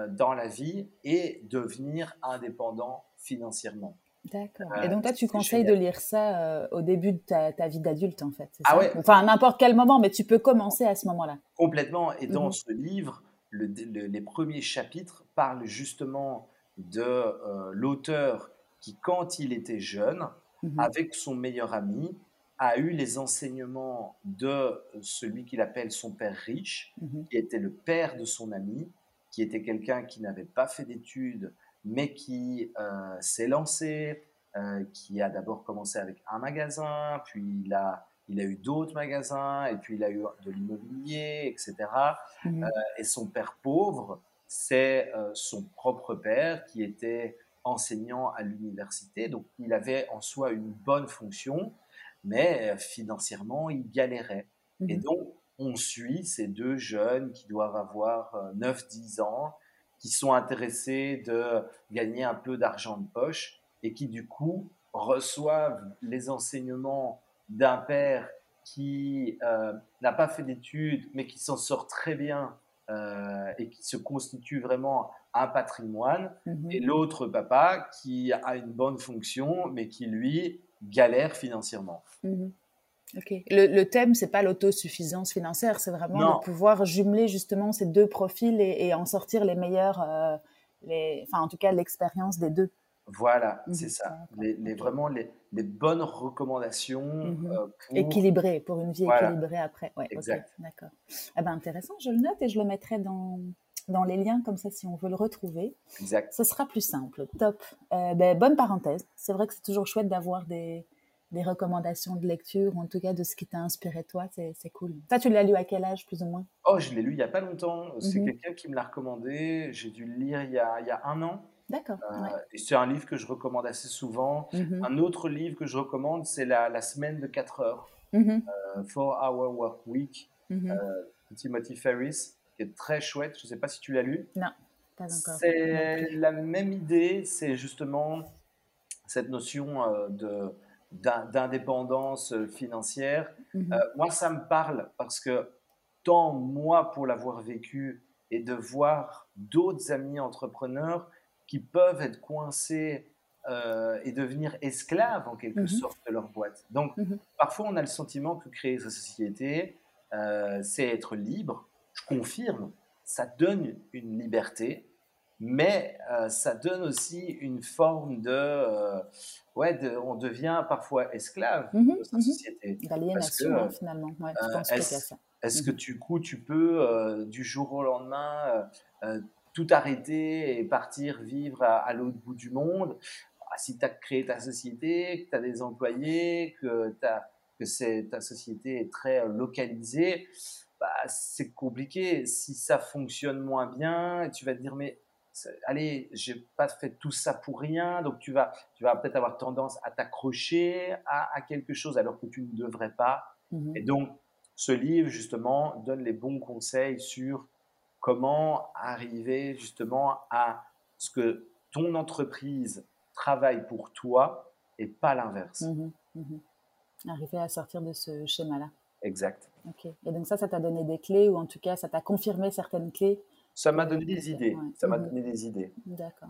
dans la vie et devenir indépendant financièrement. D'accord. et donc, toi, tu conseilles de lire ça euh, au début de ta, vie d'adulte, en fait. Ah ouais. Enfin, à n'importe quel moment, mais tu peux commencer à ce moment-là. Complètement. Et dans mhm. ce livre, les premiers chapitres parlent justement de euh, l'auteur qui, quand il était jeune, mhm. avec son meilleur ami, a eu les enseignements de celui qu'il appelle son père riche, mhm. qui était le père de son ami, qui était quelqu'un qui n'avait pas fait d'études, mais qui euh, s'est lancé, euh, qui a d'abord commencé avec un magasin, puis il a, il a eu d'autres magasins, et puis il a eu de l'immobilier, etc. Mmh. Euh, et son père pauvre, c'est son propre père qui était enseignant à l'université, donc il avait en soi une bonne fonction, mais financièrement, il galérait. Et mmh. donc, on suit ces deux jeunes qui doivent avoir 9-10 ans, qui sont intéressés de gagner un peu d'argent de poche et qui du coup reçoivent les enseignements d'un père qui euh, n'a pas fait d'études mais qui s'en sort très bien euh, et qui se constitue vraiment un patrimoine mhm. et l'autre papa qui a une bonne fonction mais qui lui galère financièrement. Mhm. Le, le, thème, c'est pas l'autosuffisance financière, c'est vraiment de pouvoir jumeler justement ces deux profils et, en sortir les meilleurs, euh, les, enfin en tout cas l'expérience des deux. Voilà, mhm. c'est ça. Les, vraiment les, les, bonnes recommandations mhm. euh, pour... équilibrées pour une vie équilibrée après. Ouais, exact. D'accord. Eh ben intéressant. Je le note et je le mettrai dans dans les liens comme ça si on veut le retrouver. Exact. Ce sera plus simple. Top. Euh, ben, bonne parenthèse. C'est vrai que c'est toujours chouette d'avoir des des recommandations de lecture, ou en tout cas de ce qui t'a inspiré toi, c'est cool. Ça, tu l'as lu à quel âge, plus ou moins? Oh, je l'ai lu il n'y a pas longtemps. C'est mhm. quelqu'un qui me l'a recommandé. J'ai dû le lire il y a, il y a un an. D'accord. Euh, et c'est un livre que je recommande assez souvent. Mhm. Un autre livre que je recommande, c'est la, la, semaine de 4 heures. Mm Four Hour Work Week. Mhm. Euh, Timothy Ferris, qui est très chouette. Je ne sais pas si tu l'as lu. Non, pas encore. C'est la même idée. C'est justement cette notion de d'indépendance euh, financière. Euh, moi, ça me parle parce que tant moi, pour l'avoir vécu, et de voir d'autres amis entrepreneurs qui peuvent être coincés euh, et devenir esclaves en quelque mhm. sorte de leur boîte. Donc, mhm. parfois, on a le sentiment que créer sa société, c'est être libre. Je confirme, ça donne une liberté, mais euh, ça donne aussi une forme de, euh, ouais, de, on devient parfois esclave mmh de sa société. D'aliénation finalement. Ouais, euh, est-ce, est-ce que du coup tu peux du jour au lendemain tout arrêter et partir vivre à, l'autre bout du monde ah, Si tu as créé ta société, que tu as des employés, que, que c'est, ta société est très localisée, bah, c'est compliqué. Si ça fonctionne moins bien, tu vas te dire mais allez, j'ai pas fait tout ça pour rien, donc tu vas, tu vas peut-être avoir tendance à t'accrocher à, quelque chose alors que tu ne devrais pas. Mmh Et donc, ce livre, justement, donne les bons conseils sur comment arriver justement à ce que ton entreprise travaille pour toi et pas l'inverse. Mmh mmh arriver à sortir de ce schéma-là. Exact. Ok. Et donc ça, ça t'a donné des clés ou en tout cas, ça t'a confirmé certaines clés? Ça m'a donné des idées. Ça m'a mhm. donné des idées. D'accord.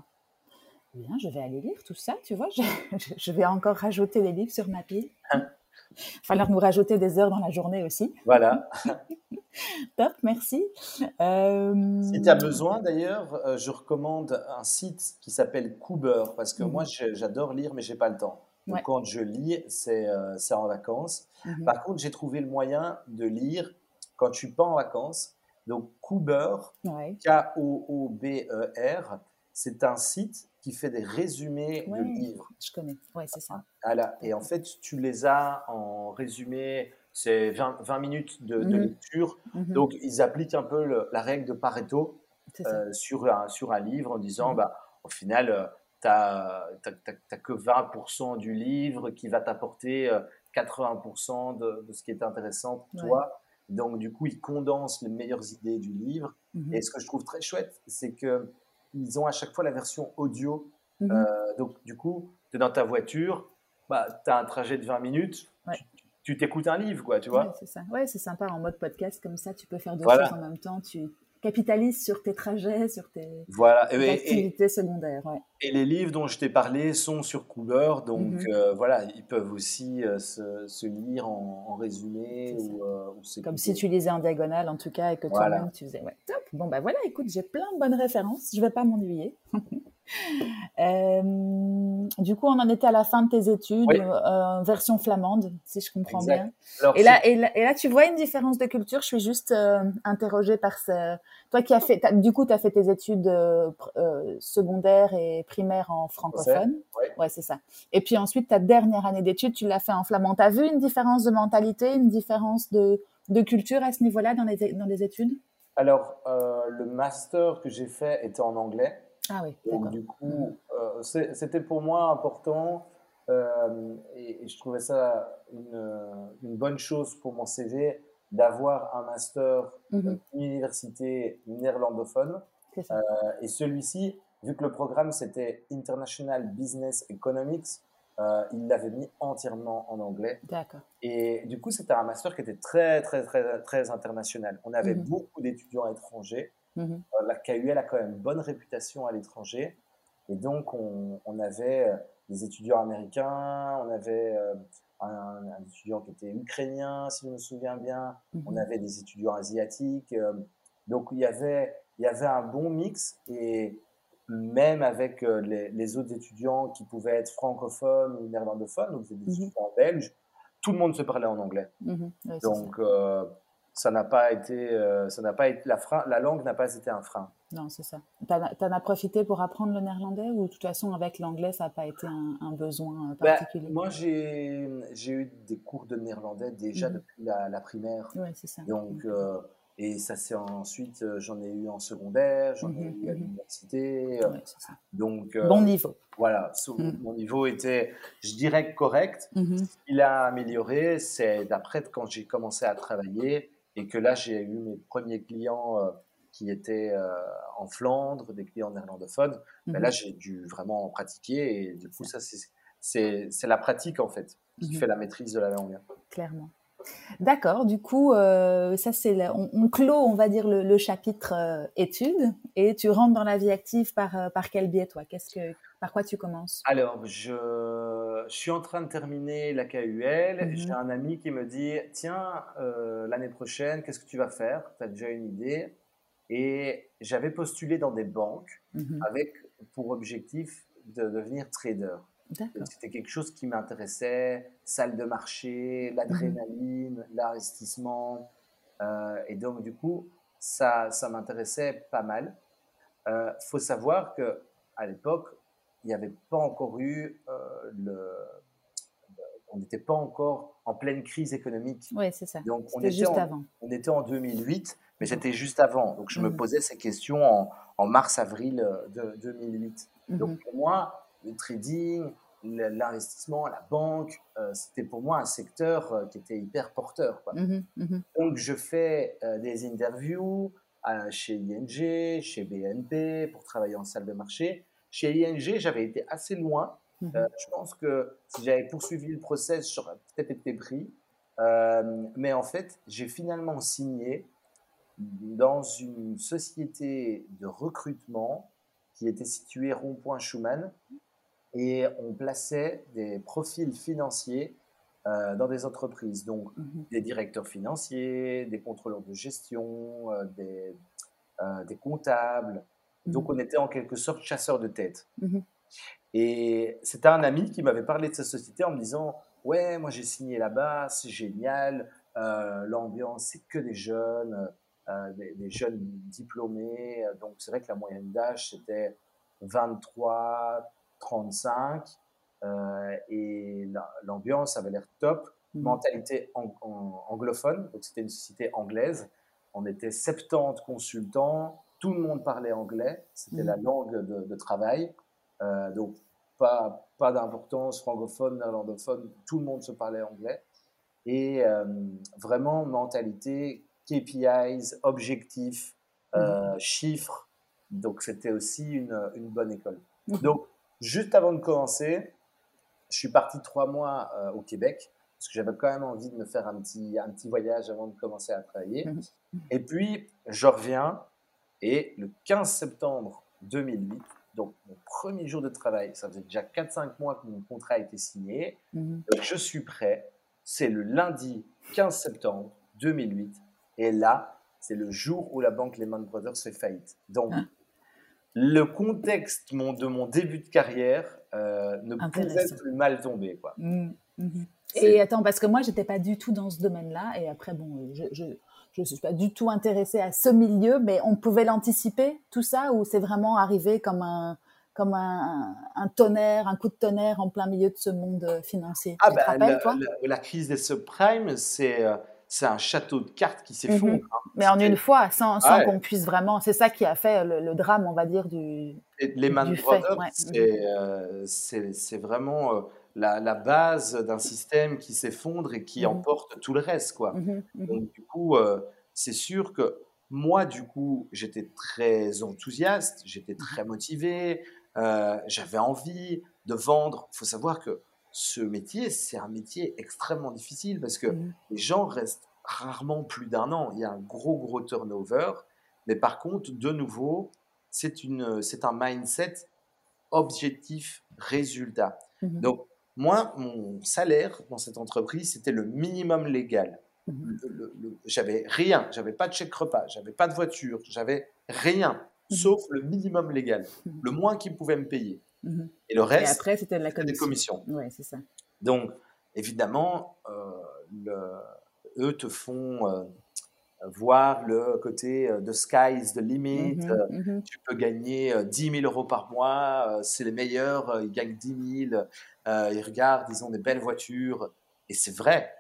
Bien, je vais aller lire tout ça, tu vois. <laughs> Je, vais encore rajouter des livres sur ma pile. Hein <laughs> falloir nous rajouter des heures dans la journée aussi. Voilà. <laughs> Top, merci. Euh, si tu as besoin, d'ailleurs, euh, je recommande un site qui s'appelle Cooper, parce que moi, mhm. j'adore lire, mais j'ai pas le temps. Donc, quand je lis, c'est euh, en vacances. Mhm. Par contre, j'ai trouvé le moyen de lire quand je suis pas en vacances donc, Cooper, K-O-O-B-E-R, c'est un site qui fait des résumés de livres. Je connais, ouais, c'est ça. Voilà. Et en fait, tu les as en résumé, c'est 20, 20, minutes de, mhm. lecture. Mhm. Donc, ils appliquent un peu la règle de Pareto euh, sur, un, sur un livre en disant, mhm. bah, au final, euh, tu n'as que 20% du livre qui va t'apporter 80% euh, de, de, ce qui est intéressant pour toi. Donc, du coup, ils condensent les meilleures idées du livre. Et ce que je trouve très chouette, c'est qu'ils ont à chaque fois la version audio. Mhm. Euh, donc, du coup, tu es dans ta voiture, bah, tu as un trajet de 20 minutes, tu t'écoutes un livre, quoi, tu vois. Ouais, c'est ça. Ouais, c'est sympa en mode podcast, comme ça, tu peux faire deux choses en même temps. Tu, capitalise sur tes trajets, sur tes, voilà. activités secondaires. Et les livres dont je t'ai parlé sont sur Cooper, donc mhm. euh, voilà, ils peuvent aussi euh, se, lire en, résumé. Ou, euh, Comme si tu lisais en diagonale en tout cas et que toi-même tu faisais. Ouais, top. Bon, bah voilà, écoute, j'ai plein de bonnes références, je vais pas m'ennuyer. <laughs> Euh, du coup, on en était à la fin de tes études, euh, version flamande, si je comprends bien. et, là, et, là, tu vois une différence de culture? Je suis juste euh, interrogée par ce... Toi qui as fait, du coup, tu as fait tes études secondaires et primaires en francophone. Ouais, c'est ça. Et puis ensuite, ta dernière année d'études, tu l'as fait en flamand. Tu as vu une différence de mentalité, une différence de, de culture à ce niveau-là dans les, dans les études? Alors, le master que j'ai fait était en anglais. Ah oui, Donc, du coup, euh, c'était pour moi important euh, et, je trouvais ça une, une, bonne chose pour mon CV d'avoir un master mmh université néerlandophone. Euh, et celui-ci, vu que le programme c'était International Business Economics, il l'avait mis entièrement en anglais. D'accord. Et du coup, c'était un master qui était très, très, très, très international. On avait mmh beaucoup d'étudiants étrangers. Mmh la KUL a quand même une bonne réputation à l'étranger. Et donc, on, avait euh, des étudiants américains, on avait euh, un, étudiant qui était ukrainien, si je me souviens bien, mmh on avait des étudiants asiatiques. Euh, donc, il y, avait, il y avait un bon mix. Et même avec les, autres étudiants qui pouvaient être francophones ou néerlandophones, donc des mmh étudiants belges, tout le monde se parlait en anglais. donc, ça n'a pas été, euh, ça n'a pas été la, frein, la langue n'a pas été un frein. Non, c'est ça. Tu en as profité pour apprendre le néerlandais ou de toute façon avec l'anglais ça n'a pas été un, besoin euh, bah, particulier? Moi j'ai, j'ai eu des cours de néerlandais déjà mmh. depuis la, primaire. Oui, c'est ça. Donc euh, et ça c'est ensuite j'en ai eu en secondaire, j'en ai mmh eu à mmh l'université. Ouais, ça. Donc bon niveau. Voilà, mon niveau était, je dirais correct. Il a amélioré, c'est d'après quand j'ai commencé à travailler et que là, j'ai eu mes premiers clients euh, qui étaient euh, en Flandre, des clients néerlandophones. Là, mhm. j'ai dû vraiment en pratiquer et du coup, ça, c'est la pratique en fait qui mhm. fait la maîtrise de la langue. Clairement. D'accord, du coup, euh, ça c'est on, on, clôt, on va dire, le, chapitre études et tu rentres dans la vie active par, par quel biais, toi? Qu'est-ce que, Par quoi tu commences? Alors, je, je suis en train de terminer la KUL. Mhm. J'ai un ami qui me dit Tiens, euh, l'année prochaine, qu'est-ce que tu vas faire? Tu as déjà une idée? Et j'avais postulé dans des banques mhm. avec pour objectif de devenir trader. C'était quelque chose qui m'intéressait salle de marché, l'adrénaline, mhm. l'investissement. Euh, et donc, du coup, ça, ça m'intéressait pas mal. Il euh, faut savoir que à l'époque, il n'y avait pas encore eu euh, le, on n'était pas encore en pleine crise économique. Oui, c'est ça. Donc on était, juste avant. On était en 2008, mais c'était juste avant. Donc je me mmh. posais ces questions en, en mars-avril de 2008. Donc mhm. pour moi, le trading, l'investissement, la banque, c'était pour moi un secteur qui était hyper porteur. Quoi. Mhm, mhm. Donc je fais des interviews chez ING, chez BNP pour travailler en salle de marché. Chez ING, j'avais été assez loin. je pense que si j'avais poursuivi le process, j'aurais peut-être été pris. Euh, mais en fait, j'ai finalement signé dans une société de recrutement qui était située rond-point Schumann et on plaçait des profils financiers euh, dans des entreprises, donc mhm. des directeurs financiers, des contrôleurs de gestion, euh, des, des, comptables. Donc mhm. on était en quelque sorte chasseurs de tête. Mhm. Et c'était un ami qui m'avait parlé de cette société en me disant ouais, moi j'ai signé là-bas, c'est génial, euh, l'ambiance c'est que des jeunes, euh, des, jeunes diplômés, donc c'est vrai que la moyenne d'âge c'était 23, 35, euh, et l'ambiance avait l'air top, mmh. mentalité anglophone, donc c'était une société anglaise, on était 70 consultants, tout le monde parlait anglais, c'était mmh. la langue de, de travail, donc pas, pas d'importance, francophone, néerlandophone, tout le monde se parlait anglais. Et euh, vraiment, mentalité, KPIs, objectifs, euh, mhm. chiffres. Donc, c'était aussi une, une, bonne école. Mhm. Donc, juste avant de commencer, je suis parti trois mois euh, au Québec parce que j'avais quand même envie de me faire un petit, un petit voyage avant de commencer à travailler. Mhm. Et puis, je reviens et le 15 septembre 2008, donc, mon premier jour de travail, ça faisait déjà 4-5 mois que mon contrat a été signé. Mhm. Donc, je suis prêt. C'est le lundi 15 septembre 2008. Et là, c'est le jour où la banque Lehman Brothers fait faillite. Donc, ah. Le contexte de mon début de carrière euh, ne pouvait plus mal tomber. Quoi. Mhm. Mhm. Et attends, parce que moi, j'étais pas du tout dans ce domaine-là. Et après, bon, je je ne suis pas du tout intéressée à ce milieu, mais on pouvait l'anticiper, tout ça, ou c'est vraiment arrivé comme un, comme un, un, tonnerre, un coup de tonnerre en plein milieu de ce monde financier? Ah ben, la, toi? la, crise des subprimes, c'est euh, c'est un château de cartes qui s'effondre. Mhm. Hein. Mais en une fois, sans, sans qu'on puisse vraiment. C'est ça qui a fait le, drame, on va dire, du. Et les Man Brothers, euh, c'est vraiment. Euh, la, base d'un système qui s'effondre et qui mmh emporte tout le reste, quoi. Mmh mmh Donc, du coup, euh, c'est sûr que moi, du coup, j'étais très enthousiaste, j'étais très motivé, j'avais envie de vendre. Il faut savoir que ce métier, c'est un métier extrêmement difficile parce que les gens restent rarement plus d'un an. Il y a un gros, gros turnover. Mais par contre, de nouveau, c'est un mindset objectif résultat. Donc, moi, mon salaire dans cette entreprise, c'était le minimum légal. Mhm. J'avais rien, j'avais pas de chèque repas, j'avais pas de voiture, j'avais rien, sauf le minimum légal, le moins qu'ils pouvaient me payer. Et le reste, après, c'était la des commissions. Ouais, c'est ça. Donc, évidemment, euh, le, eux te font euh, voir le côté de euh, sky is the limit. Tu peux gagner 10 000 euros par mois, c'est les meilleurs, ils gagnent 10 000. Euh, ils regardent, ils ont des belles voitures. Et c'est vrai,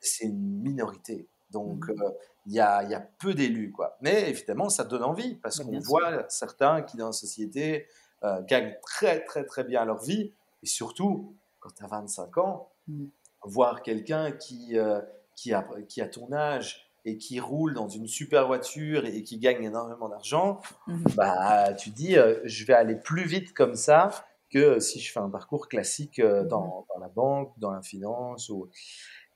c'est une minorité. Donc, euh, il y, a, y, a, peu d'élus. quoi. Mais évidemment, ça donne envie parce qu'on voit certains qui, dans la société, euh, gagnent très, très, très bien leur vie. Et surtout, quand tu as 25 ans, mmh. voir quelqu'un qui, qui, a, qui a ton âge et qui roule dans une super voiture et qui gagne énormément d'argent, bah, tu dis, je vais aller plus vite comme ça que si je fais un parcours classique euh, mmh dans, la banque, dans la finance. Ou...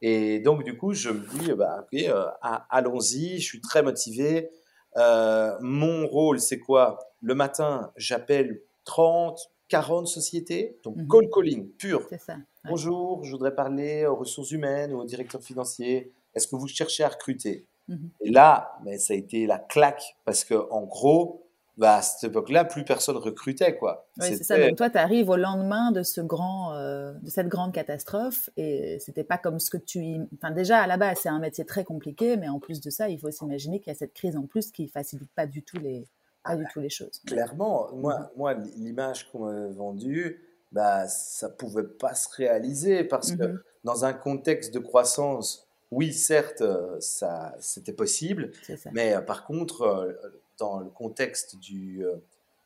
Et donc, du coup, je me dis, bah, ok, euh, allons-y, je suis très motivé. Euh, mon rôle, c'est quoi? Le matin, j'appelle 30, 40 sociétés, donc mmh call calling pur. Ça, Bonjour, je voudrais parler aux ressources humaines ou au directeur financier. Est-ce que vous cherchez à recruter? Mmh Et là, mais ça a été la claque parce que en gros, bah, à cette époque-là, plus personne recrutait, quoi. Oui, c'est ça. Donc toi, tu arrives au lendemain de ce grand, euh, de cette grande catastrophe, et c'était pas comme ce que tu, enfin déjà à la base, c'est un métier très compliqué, mais en plus de ça, il faut s'imaginer qu'il y a cette crise en plus qui facilite pas du tout les, pas du tout les choses. Clairement, moi, mm-hmm. moi, l'image qu'on m'avait vendue, bah, ça pouvait pas se réaliser parce que mm-hmm. dans un contexte de croissance, oui, certes, euh, ça, c'était possible, mais euh, par contre dans le contexte du,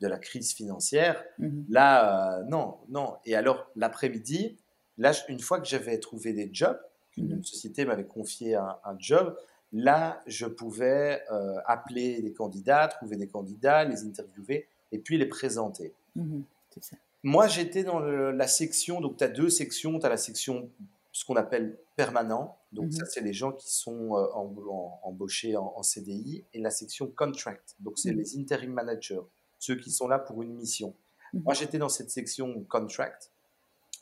de la crise financière, mmh là, non, non. Et alors, l'après-midi, là, une fois que j'avais trouvé des jobs, qu'une société m'avait confié un, job, là, je pouvais appeler des candidats, trouver des candidats, les interviewer et puis les présenter. Mmh ça. Moi, j'étais dans la section, donc tu as deux sections, tu as la section, ce qu'on appelle permanent, donc mmh ça c'est les gens qui sont euh, embauchés en, CDI, et la section contract, donc c'est mmh les interim managers, ceux qui sont là pour une mission. Moi, j'étais dans cette section contract,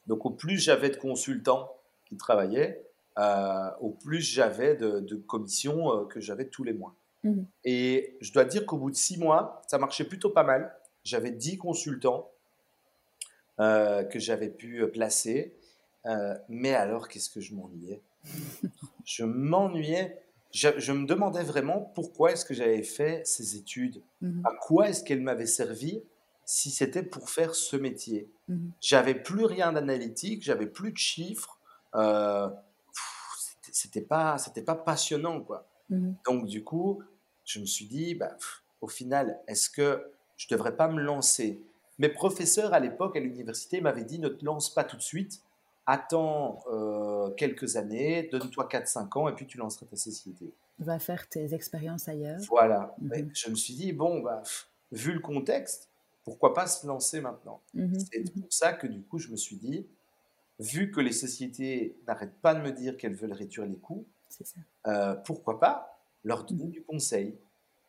donc au plus j'avais de consultants qui travaillaient, euh, au plus j'avais de, commissions euh, que j'avais tous les mois. Et je dois dire qu'au bout de six mois, ça marchait plutôt pas mal. J'avais dix consultants euh, que j'avais pu placer. Euh, mais alors, qu'est-ce que je m'ennuyais? <laughs> Je m'ennuyais. Je, me demandais vraiment pourquoi est-ce que j'avais fait ces études mmh À quoi est-ce qu'elles m'avaient servi si c'était pour faire ce métier? Mmh J'avais plus rien d'analytique, j'avais plus de chiffres. Euh, c'était pas, c'était pas passionnant, quoi. Mmh Donc, du coup, je me suis dit, bah, au final, est-ce que je devrais pas me lancer? Mes professeurs à l'époque à l'université m'avaient dit ne te lance pas tout de suite, attends euh, quelques années, donne-toi 4-5 ans et puis tu lanceras ta société. Va faire tes expériences ailleurs. Voilà. Mhm. Je me suis dit, bon, bah, vu le contexte, pourquoi pas se lancer maintenant? Mhm. C'est mhm. pour ça que du coup, je me suis dit, vu que les sociétés n'arrêtent pas de me dire qu'elles veulent réduire les coûts, euh, pourquoi pas leur donner du conseil?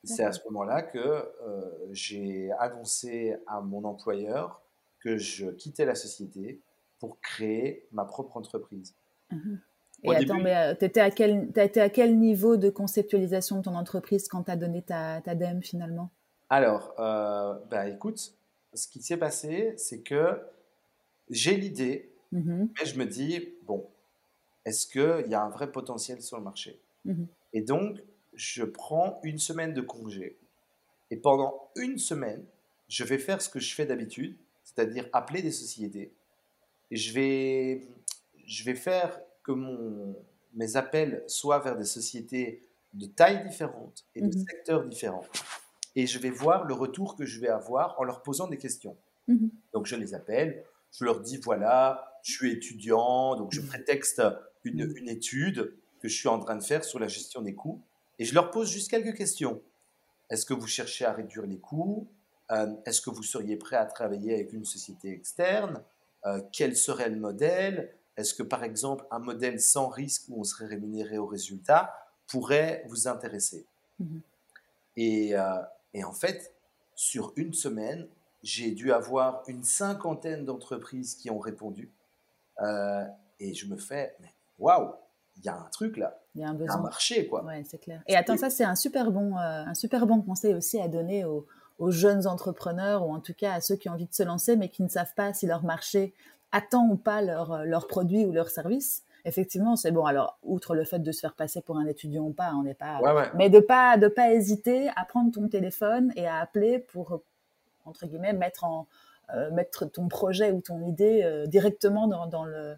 C'est à ce moment-là que euh, j'ai annoncé à mon employeur que je quittais la société pour créer ma propre entreprise. Mmh Et attends, mais euh, tu étais à quel, été à quel niveau de conceptualisation de ton entreprise quand tu as donné ta, ta DEM finalement? Alors, euh, bah, écoute, ce qui s'est passé, c'est que j'ai l'idée, mmh mais je me dis, bon, est-ce qu'il y a un vrai potentiel sur le marché? Mmh Et donc, je prends une semaine de congé. Et pendant une semaine, je vais faire ce que je fais d'habitude, c'est-à-dire appeler des sociétés. Et je vais, je vais faire que mon, mes appels soient vers des sociétés de tailles différentes et de mhm. secteurs différents. Et je vais voir le retour que je vais avoir en leur posant des questions. Mhm. Donc je les appelle, je leur dis voilà, je suis étudiant, donc je prétexte une, une étude que je suis en train de faire sur la gestion des coûts. Et je leur pose juste quelques questions. Est-ce que vous cherchez à réduire les coûts? Euh, Est-ce que vous seriez prêt à travailler avec une société externe? Euh, Quel serait le modèle? Est-ce que par exemple un modèle sans risque où on serait rémunéré au résultat pourrait vous intéresser? Et, euh, et, en fait, sur une semaine, j'ai dû avoir une cinquantaine d'entreprises qui ont répondu. Et je me fais, waouh, il y a un truc là. Il y a un, besoin. un marché, quoi. Ouais, c'est clair. Et attends, ça, c'est un super bon, euh, un super bon conseil aussi à donner aux, jeunes entrepreneurs ou en tout cas à ceux qui ont envie de se lancer mais qui ne savent pas si leur marché attend ou pas leur, euh, leur produit ou leur service. Effectivement, c'est bon. Alors, outre le fait de se faire passer pour un étudiant ou pas, on n'est pas. Mais de pas de pas hésiter à prendre ton téléphone et à appeler pour entre guillemets mettre en euh, mettre ton projet ou ton idée directement dans, dans le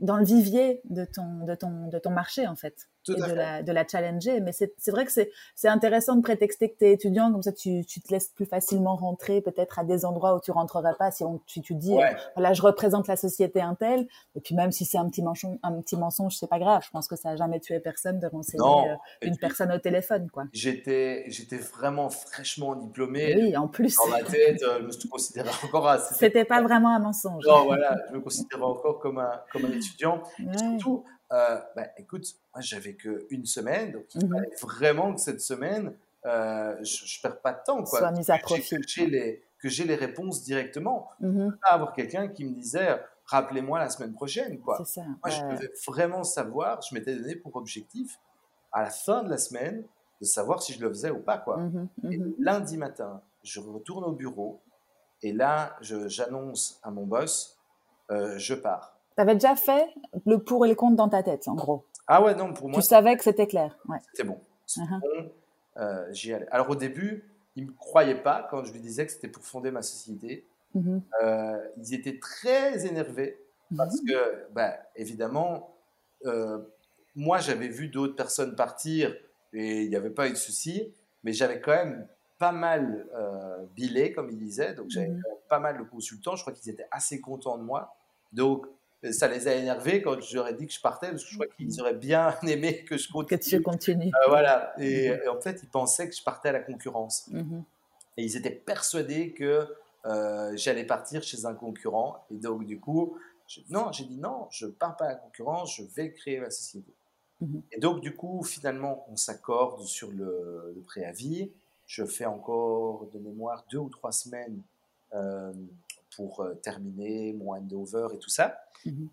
dans le vivier de ton, de ton, de ton marché, en fait et de la, de la, challenger. Mais c'est vrai que c'est intéressant de prétexter que tu es étudiant, comme ça tu, tu, te laisses plus facilement rentrer peut-être à des endroits où tu rentrerais pas si on, tu, tu dis, voilà, je représente la société Intel. Et puis même si c'est un petit mensonge, un petit mensonge, c'est pas grave. Je pense que ça a jamais tué personne de renseigner euh, une personne au téléphone, quoi. J'étais, j'étais vraiment fraîchement diplômé. Oui, en plus. Dans ma tête, euh, je me considérais encore à... C'était pas vraiment un mensonge. Non, voilà, je me considérais encore comme un, comme un étudiant. surtout, euh, bah, écoute, moi j'avais qu'une semaine, donc il mmh fallait vraiment que cette semaine, euh, je, ne perds pas de temps. Quoi. Soit mise à profit. Que j'ai les, que j'ai les réponses directement. Mmh pas avoir quelqu'un qui me disait rappelez-moi la semaine prochaine. Quoi. Ça, moi je devais vraiment savoir, je m'étais donné pour objectif à la fin de la semaine de savoir si je le faisais ou pas. Quoi. Mmh et lundi matin, je retourne au bureau et là j'annonce à mon boss euh, je pars. Tu avais déjà fait le pour et le contre dans ta tête, en gros. Ah ouais, non, pour moi. Tu savais que c'était clair. Ouais. C'était bon. Uh-huh. bon euh, j'y allais. Alors au début, ils ne me croyaient pas quand je lui disais que c'était pour fonder ma société. Mm-hmm. Euh, ils étaient très énervés parce mm-hmm. que, bah, évidemment, euh, moi j'avais vu d'autres personnes partir et il n'y avait pas eu de souci, mais j'avais quand même pas mal euh, bilé, comme il disait. Donc, j'avais mmh pas mal de consultants. Je crois qu'ils étaient assez contents de moi. Donc, ça les a énervés quand ai dit que je partais, parce que je crois qu'ils mmh. auraient bien <laughs> aimé que je continue. Que tu continues. Euh, voilà. Et, en fait, ils pensaient que je partais à la concurrence. Et ils étaient persuadés que euh, j'allais partir chez un concurrent. Et donc, du coup, non, j'ai dit non, je ne pars pas à la concurrence, je vais créer ma société. Mhm. Et donc, du coup, finalement, on s'accorde sur le, préavis. Je fais encore de mémoire deux ou trois semaines euh, pour euh, terminer mon handover et tout ça. Mhm.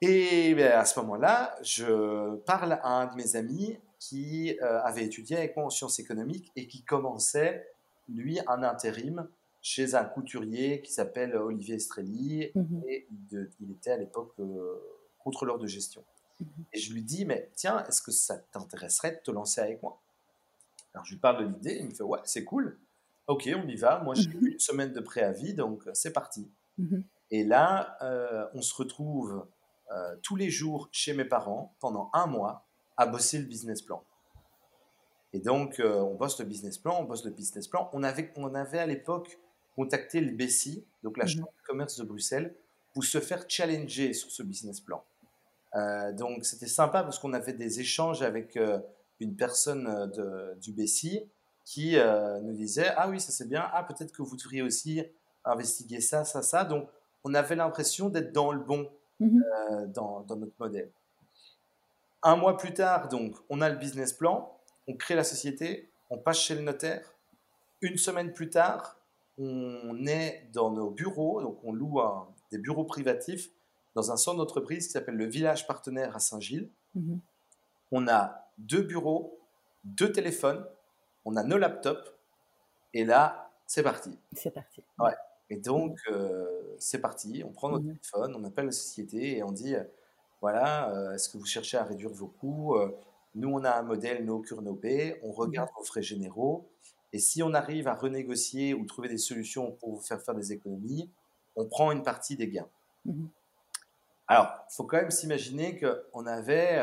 Et ben, à ce moment-là, je parle à un de mes amis qui avait étudié avec moi en sciences économiques et qui commençait, lui, un intérim chez un couturier qui s'appelle Olivier Estrelli mhm. et il, était à l'époque euh, contrôleur de gestion. Mhm. Et je lui dis, mais tiens, est-ce que ça t'intéresserait de te lancer avec moi? Alors je lui parle de l'idée, il me fait, ouais, c'est cool. Ok, on y va. Moi, j'ai mhm. une semaine de préavis, donc c'est parti. Et là, euh, on se retrouve euh, tous les jours chez mes parents pendant un mois à bosser le business plan. Et donc, on bosse le business plan, on bosse le business plan. On avait, on avait à l'époque contacter le BESI, donc la mhm. Chambre de commerce de Bruxelles, pour se faire challenger sur ce business plan. Euh, donc c'était sympa parce qu'on avait des échanges avec euh, une personne euh, de, du BESI qui nous disait Ah oui, ça c'est bien, ah peut-être que vous devriez aussi investiguer ça, ça, ça. Donc on avait l'impression d'être dans le bon mhm. dans, dans, notre modèle. Un mois plus tard, donc, on a le business plan, on crée la société, on passe chez le notaire. Une semaine plus tard, on est dans nos bureaux, donc on loue des bureaux privatifs dans un centre d'entreprise qui s'appelle le Village Partenaire à Saint-Gilles. Mhm. On a deux bureaux, deux téléphones, on a nos laptops, et là, c'est parti. C'est parti. Ouais. Et donc, euh, c'est parti, on prend notre mhm. téléphone, on appelle la société et on dit, euh, voilà, euh, est-ce que vous cherchez à réduire vos coûts Nous, on a un modèle no cure no pay, on regarde mhm. vos frais généraux, et si on arrive à renégocier ou trouver des solutions pour vous faire faire des économies, on prend une partie des gains. Mhm. Alors, il faut quand même s'imaginer qu'on avait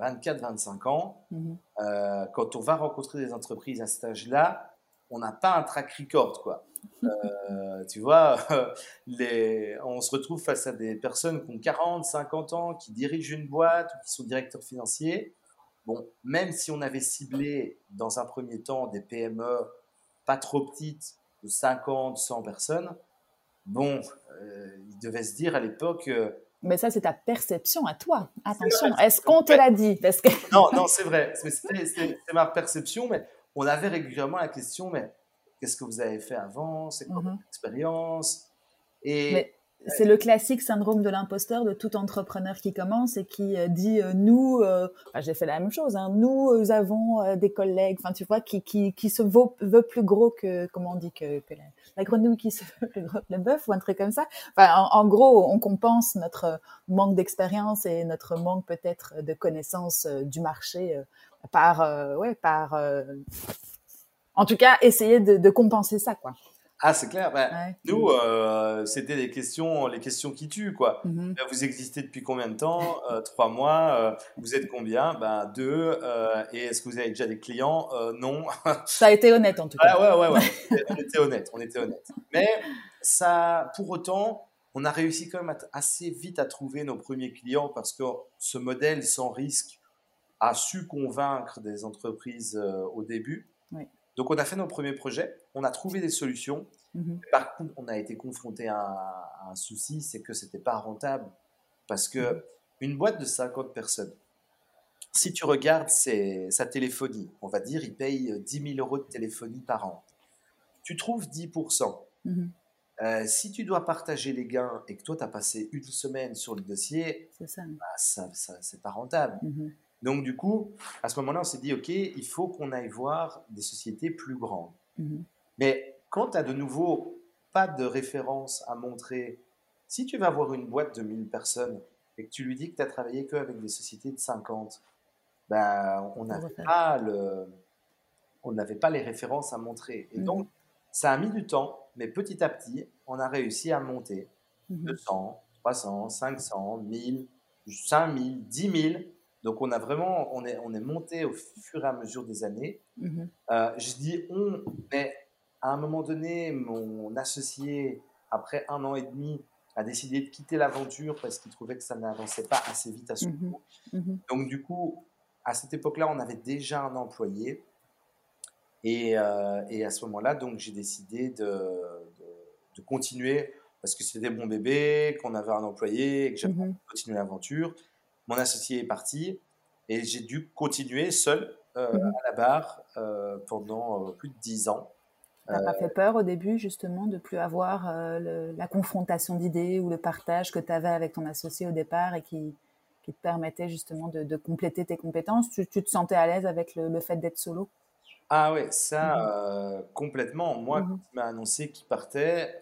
24-25 euh, ans. Mhm. Euh, quand on va rencontrer des entreprises à cet âge-là, on n'a pas un track record, quoi. <laughs> Euh, tu vois, <laughs> les, on se retrouve face à des personnes qui ont 40, 50 ans, qui dirigent une boîte ou qui sont directeurs financiers. Bon, même si on avait ciblé dans un premier temps des PME pas trop petites, de 50, 100 personnes, bon, euh, il devait se dire à l'époque. Mais ça, c'est ta perception à toi. Attention, est-ce qu'on te l'a dit? Parce que... Non, non, c'est vrai. C'est ma perception, mais on avait régulièrement la question, mais qu'est-ce que vous avez fait avant? C'est quoi mm-hmm. votre expérience? Et c'est le classique syndrome de l'imposteur de tout entrepreneur qui commence et qui euh, dit euh, nous, euh, j'ai fait la même chose, hein, nous avons des collègues, enfin tu vois, qui, qui, qui se vaut, veut plus gros que, comment on dit, que, que la, grenouille qui <laughs> se veut plus gros que le bœuf ou un truc comme ça. Enfin, en, gros, on compense notre manque d'expérience et notre manque peut-être de connaissance du marché par, ouais, par, en tout cas, essayer de, de compenser ça, quoi. Ah, c'est clair. Ben, nous, euh, c'était les questions, les questions qui tuent, quoi. Mm-hmm. Ben, vous existez depuis combien de temps euh, Trois mois. Euh, vous êtes combien? Ben deux. et est-ce que vous avez déjà des clients? Non. <laughs> ça a été honnête en tout cas. Ah, ouais, ouais, ouais. on était honnête. On était honnête. Mais ça, pour autant, on a réussi quand même assez vite à trouver nos premiers clients parce que ce modèle sans risque a su convaincre des entreprises au début. Oui. Donc on a fait nos premiers projets, on a trouvé des solutions. Mhm. Par contre, on a été confronté à, un souci, c'est que c'était pas rentable parce que mhm. une boîte de 50 personnes, si tu regardes sa téléphonie, on va dire, il paye 10 000 euros de téléphonie par an. Tu trouves 10%. Mhm. Euh, si tu dois partager les gains et que toi, tu as passé une semaine sur le dossier, ça. Bah, ça, c'est pas rentable. Donc, du coup, à ce moment-là, on s'est dit, OK, il faut qu'on aille voir des sociétés plus grandes. Mhm. Mais quand tu as de nouveau pas de référence à montrer, si tu vas voir une boîte de 1000 personnes et que tu lui dis que tu as travaillé qu'avec des sociétés de 50, ben, on n'avait pas, le, on pas les références à montrer. Et mhm. donc, ça a mis du temps, mais petit à petit, on a réussi à monter 200, 300, 500, 1000, 5000, 10 000 Donc on a vraiment, on est, on est monté au fur et à mesure des années. Mhm. Euh, je dis on, mais à un moment donné, mon associé, après un an et demi, a décidé de quitter l'aventure parce qu'il trouvait que ça n'avançait pas assez vite à son mhm. niveau. Mhm. Donc du coup, à cette époque-là, on avait déjà un employé. Et, euh, et à ce moment-là, donc j'ai décidé de, de, de, continuer parce que c'était mon bébé, qu'on avait un employé, et que j'avais continué l'aventure. Mon associé est parti et j'ai dû continuer seul euh, mhm. à la barre euh, pendant plus de dix ans. Ça n'a pas fait peur au début, justement, de plus avoir la confrontation d'idées ou le partage que tu avais avec ton associé au départ et qui, qui te permettait justement de, compléter tes compétences? Tu, te sentais à l'aise avec le, fait d'être solo? Ah oui, ça, mhm. complètement. Moi, mhm. quand il m'a annoncé qu'il partait,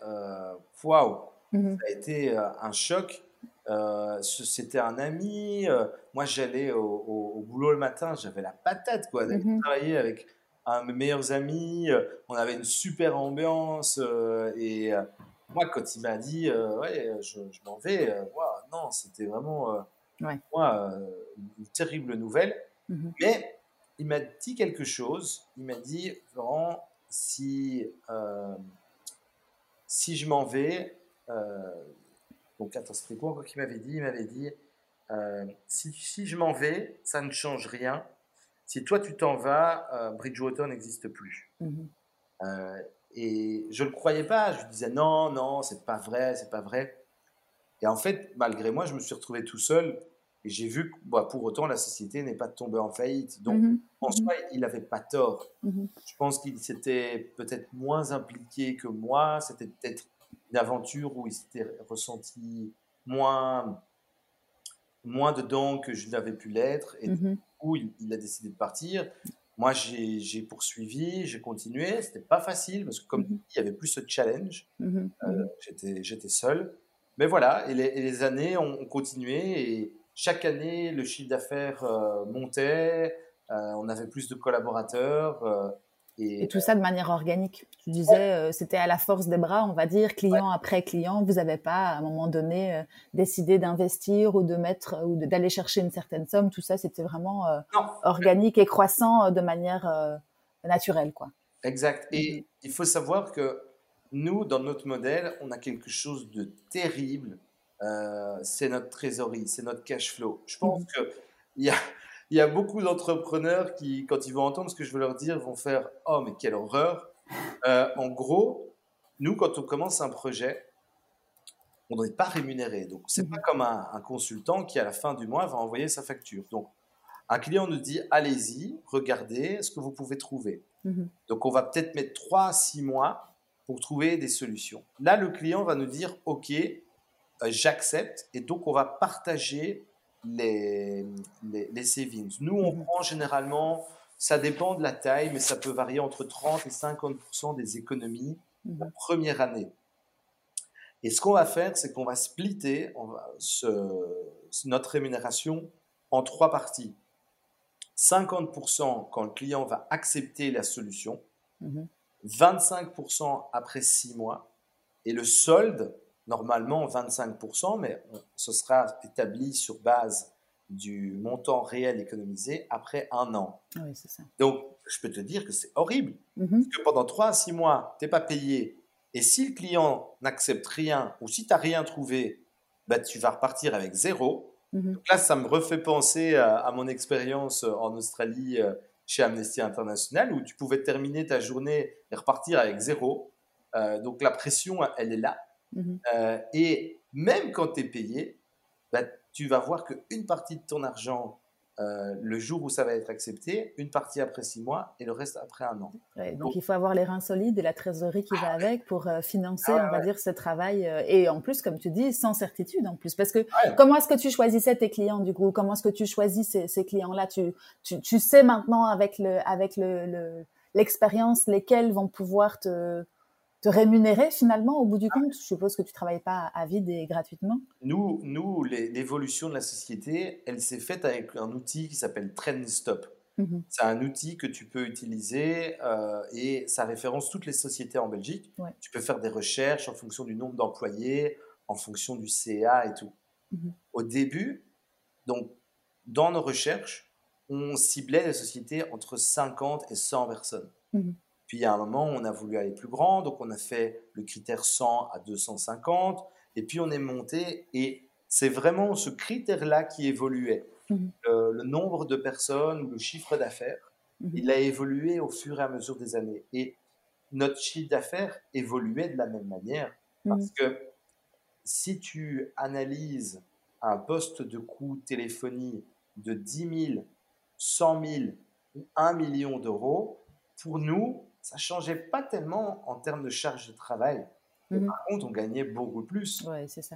waouh, ça a été un choc euh, c'était un ami. Euh, moi, j'allais au, boulot le matin, j'avais la patate, quoi, d'aller mhm. travailler avec un de mes meilleurs amis. Euh, on avait une super ambiance. et moi, quand il m'a dit, ouais, je, m'en vais, non, c'était vraiment moi, une terrible nouvelle. Mhm. Mais il m'a dit quelque chose. Il m'a dit, Florent, si, si je m'en vais, donc, attends, c'était quoi qu'il m'avait dit? Il m'avait dit euh, si, si, je m'en vais, ça ne change rien. Si toi tu t'en vas, euh, Bridgewater n'existe plus. Mhm. Euh, et je ne le croyais pas. Je disais non, non, c'est pas vrai, c'est pas vrai. Et en fait, malgré moi, je me suis retrouvé tout seul et j'ai vu que bah, pour autant la société n'est pas tombée en faillite. Donc, mhm. en mhm. soi, il n'avait pas tort. Je pense qu'il s'était peut-être moins impliqué que moi. C'était peut-être une aventure où il s'était ressenti moins, moins dedans que je n'avais pu l'être. Et. Coup, il, a décidé de partir. Moi, j'ai poursuivi, j'ai continué. C'était pas facile parce que, comme mhm. il n'y avait plus ce challenge, mhm. euh, j'étais seul. Mais voilà, et les, années ont, continué. Et chaque année, le chiffre d'affaires euh, montait. Euh, on avait plus de collaborateurs. Et, tout ça de manière organique. Tu disais, euh, c'était à la force des bras, on va dire, client après client. Vous n'avez pas, à un moment donné, euh, décidé d'investir ou de mettre ou d'aller chercher une certaine somme. Tout ça, c'était vraiment euh, organique et croissant de manière naturelle, quoi. Exact. Et mm-hmm. il faut savoir que nous, dans notre modèle, on a quelque chose de terrible. c'est notre trésorerie, c'est notre cash flow. Je pense mm-hmm. que il y a il y a beaucoup d'entrepreneurs qui, quand ils vont entendre ce que je veux leur dire, vont faire Oh, mais quelle horreur euh, En gros, nous, quand on commence un projet, on n'est pas rémunéré. Donc, c'est pas comme un, consultant qui, à la fin du mois, va envoyer sa facture. Donc, un client nous dit Allez-y, regardez ce que vous pouvez trouver. Mhm. Donc, on va peut-être mettre 3 à 6 mois pour trouver des solutions. Là, le client va nous dire Ok, euh, j'accepte. Et donc, on va partager les, les, savings. Nous, on mhm. prend généralement, ça dépend de la taille, mais ça peut varier entre 30 et 50% des économies mhm. la première année. Et ce qu'on va faire, c'est qu'on va splitter on va, notre rémunération en trois parties. 50% quand le client va accepter la solution, 25% mhm. après six mois, et le solde, normalement 25%, mais ce sera établi sur base du montant réel économisé après un an. Ah oui, ça. Donc, je peux te dire que c'est horrible. Mm-hmm. Parce que pendant 3 à 6 mois, tu n'es pas payé. Et si le client n'accepte rien ou si tu n'as rien trouvé, bah, tu vas repartir avec zéro. Mm-hmm. Donc là, ça me refait penser à, mon expérience en Australie euh, chez Amnesty International où tu pouvais terminer ta journée et repartir avec zéro. Euh, donc la pression, elle est là. Mhm. Euh, et même quand tu es payé, bah, tu vas voir qu'une partie de ton argent, euh, le jour où ça va être accepté, une partie après six mois et le reste après un an. donc, il faut avoir les reins solides et la trésorerie qui va ah avec pour euh, financer, ah on va dire, ce travail. et en plus, comme tu dis, sans certitude en plus. Parce que comment est-ce que tu choisissais tes clients du coup? Comment est-ce que tu choisis ces, ces clients-là? Tu, tu, tu, sais maintenant avec le avec le, l'expérience lesquels vont pouvoir te te rémunérer finalement au bout du compte? Je suppose que tu ne travailles pas à vide et gratuitement. Nous, nous l'évolution de la société, elle s'est faite avec un outil qui s'appelle TrendStop. Mhm. C'est un outil que tu peux utiliser euh, et ça référence toutes les sociétés en Belgique. Tu peux faire des recherches en fonction du nombre d'employés, en fonction du CA et tout. Mhm. Au début, donc dans nos recherches, on ciblait des sociétés entre 50 et 100 personnes. Mhm. Puis il y a un moment, on a voulu aller plus grand, donc on a fait le critère 100 à 250, et puis on est monté, et c'est vraiment ce critère-là qui évoluait. Mhm. le nombre de personnes, le chiffre d'affaires, mhm. il a évolué au fur et à mesure des années. Et notre chiffre d'affaires évoluait de la même manière, parce que si tu analyses un poste de coût téléphonie de 10 000, 100 000 ou 1 million d'euros, pour nous, ça changeait pas tellement en termes de charge de travail. Mhm. Par contre, on gagnait beaucoup plus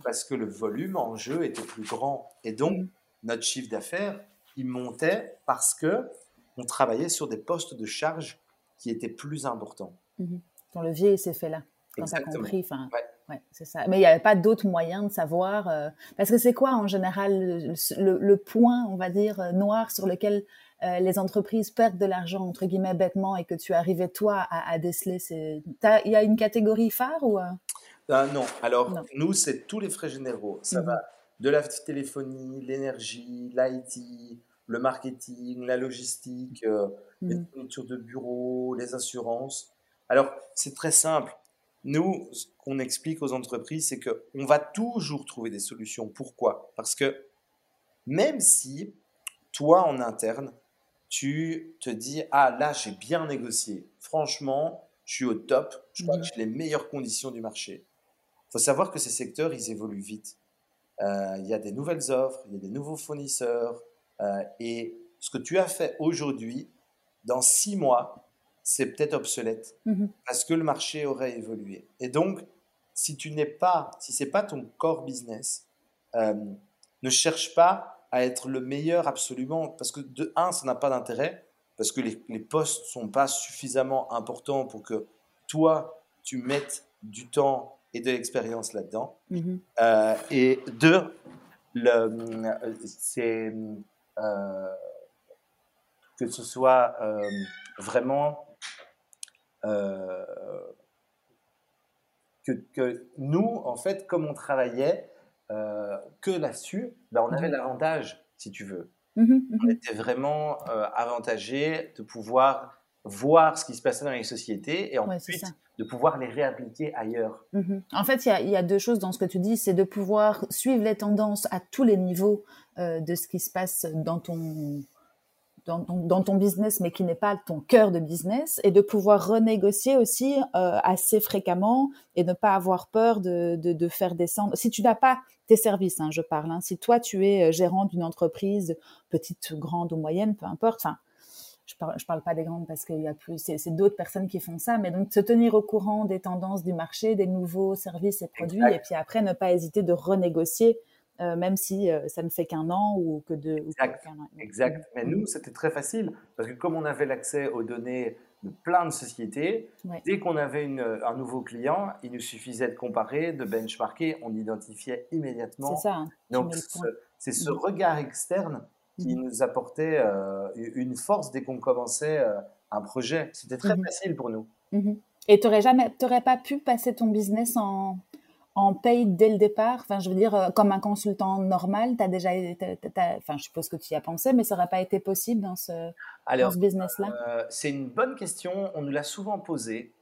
parce que le volume en jeu était plus grand. Et donc, mhm. notre chiffre d'affaires, il montait parce que on travaillait sur des postes de charge qui étaient plus importants. Mmh. Ton levier s'est fait là, quand tu as compris. Enfin, Ouais, c'est ça. Mais il n'y avait pas d'autres moyens de savoir. Euh, parce que c'est quoi en général le, point, on va dire, euh, noir sur lequel euh, les entreprises perdent de l'argent, entre guillemets, bêtement, et que tu arrivais toi à, à déceler Il y a une catégorie phare ou Non, alors nous, c'est tous les frais généraux. Ça mhm. va de la téléphonie, l'énergie, l'IT, le marketing, la logistique, les mhm. fournitures de bureau, les assurances. Alors, c'est très simple nous, ce qu'on explique aux entreprises, c'est qu'on va toujours trouver des solutions. Pourquoi? Parce que même si toi, en interne, tu te dis, ah là, j'ai bien négocié. Franchement, je suis au top. Je crois que mhm. j'ai les meilleures conditions du marché. Il faut savoir que ces secteurs, ils évoluent vite. Euh, il y a des nouvelles offres, il y a des nouveaux fournisseurs. Euh, et ce que tu as fait aujourd'hui, dans six mois, c'est peut-être obsolète mhm. parce que le marché aurait évolué. Et donc, si tu n'es pas, si c'est pas ton core business, euh, ne cherche pas à être le meilleur absolument parce que de un, ça n'a pas d'intérêt parce que les, les postes sont pas suffisamment importants pour que toi tu mettes du temps et de l'expérience là-dedans. Mhm. Euh, et deux, c'est euh, que ce soit vraiment euh, que, nous, en fait, comme on travaillait euh, que là-dessus, ben, on avait mhm. l'avantage, si tu veux. Mhm, mhm. On était vraiment euh, avantagé de pouvoir voir ce qui se passait dans les sociétés et ensuite de pouvoir les réappliquer ailleurs. En fait, il y, a deux choses dans ce que tu dis, c'est de pouvoir suivre les tendances à tous les niveaux de ce qui se passe dans ton dans, ton business, mais qui n'est pas ton cœur de business, et de pouvoir renégocier aussi euh, assez fréquemment et ne pas avoir peur de, de, faire descendre. Si tu n'as pas tes services, hein, je parle, hein, si toi tu es euh, gérant d'une entreprise, petite, grande ou moyenne, peu importe, enfin, je parle, je parle pas des grandes parce qu'il y a plus, c'est d'autres personnes qui font ça, mais donc se tenir au courant des tendances du marché, des nouveaux services et produits, et puis après ne pas hésiter de renégocier euh, même si euh, ça ne fait qu'un an ou que deux. Exact. exact. Mais nous, c'était très facile parce que comme on avait l'accès aux données de plein de sociétés, dès qu'on avait un nouveau client, il nous suffisait de comparer, de benchmarker, on identifiait immédiatement. C'est ça. Hein, Donc, c'est ce, mmh. regard externe qui mmh. nous apportait euh, une force dès qu'on commençait un projet. C'était très mmh facile pour nous. Et tu n'aurais pas pu passer ton business en, en paye dès le départ? Enfin, je veux dire, euh, comme un consultant normal, tu as déjà, enfin, je suppose que tu y as pensé, mais ça n'aurait pas été possible dans ce, ce business-là? euh, C'est une bonne question. On nous l'a souvent posée,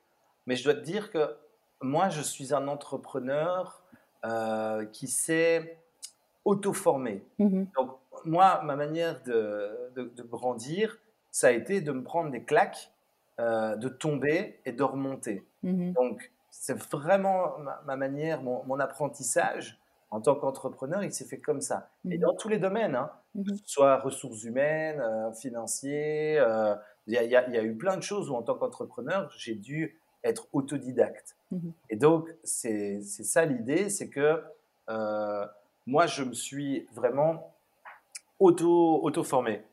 mais je dois te dire que moi, je suis un entrepreneur euh, qui s'est auto-formé. Mmh Donc, moi, ma manière de, de, grandir, ça a été de me prendre des claques, de tomber et de remonter. Mmh Donc, c'est vraiment ma, manière, mon, apprentissage en tant qu'entrepreneur, il s'est fait comme ça. Et mmh dans tous les domaines, hein, mmh que ce soit ressources humaines, euh, financiers, euh, il y, a eu plein de choses où en tant qu'entrepreneur, j'ai dû être autodidacte. Mmh Et donc, c'est ça l'idée, c'est que euh, moi, je me suis vraiment auto-formé.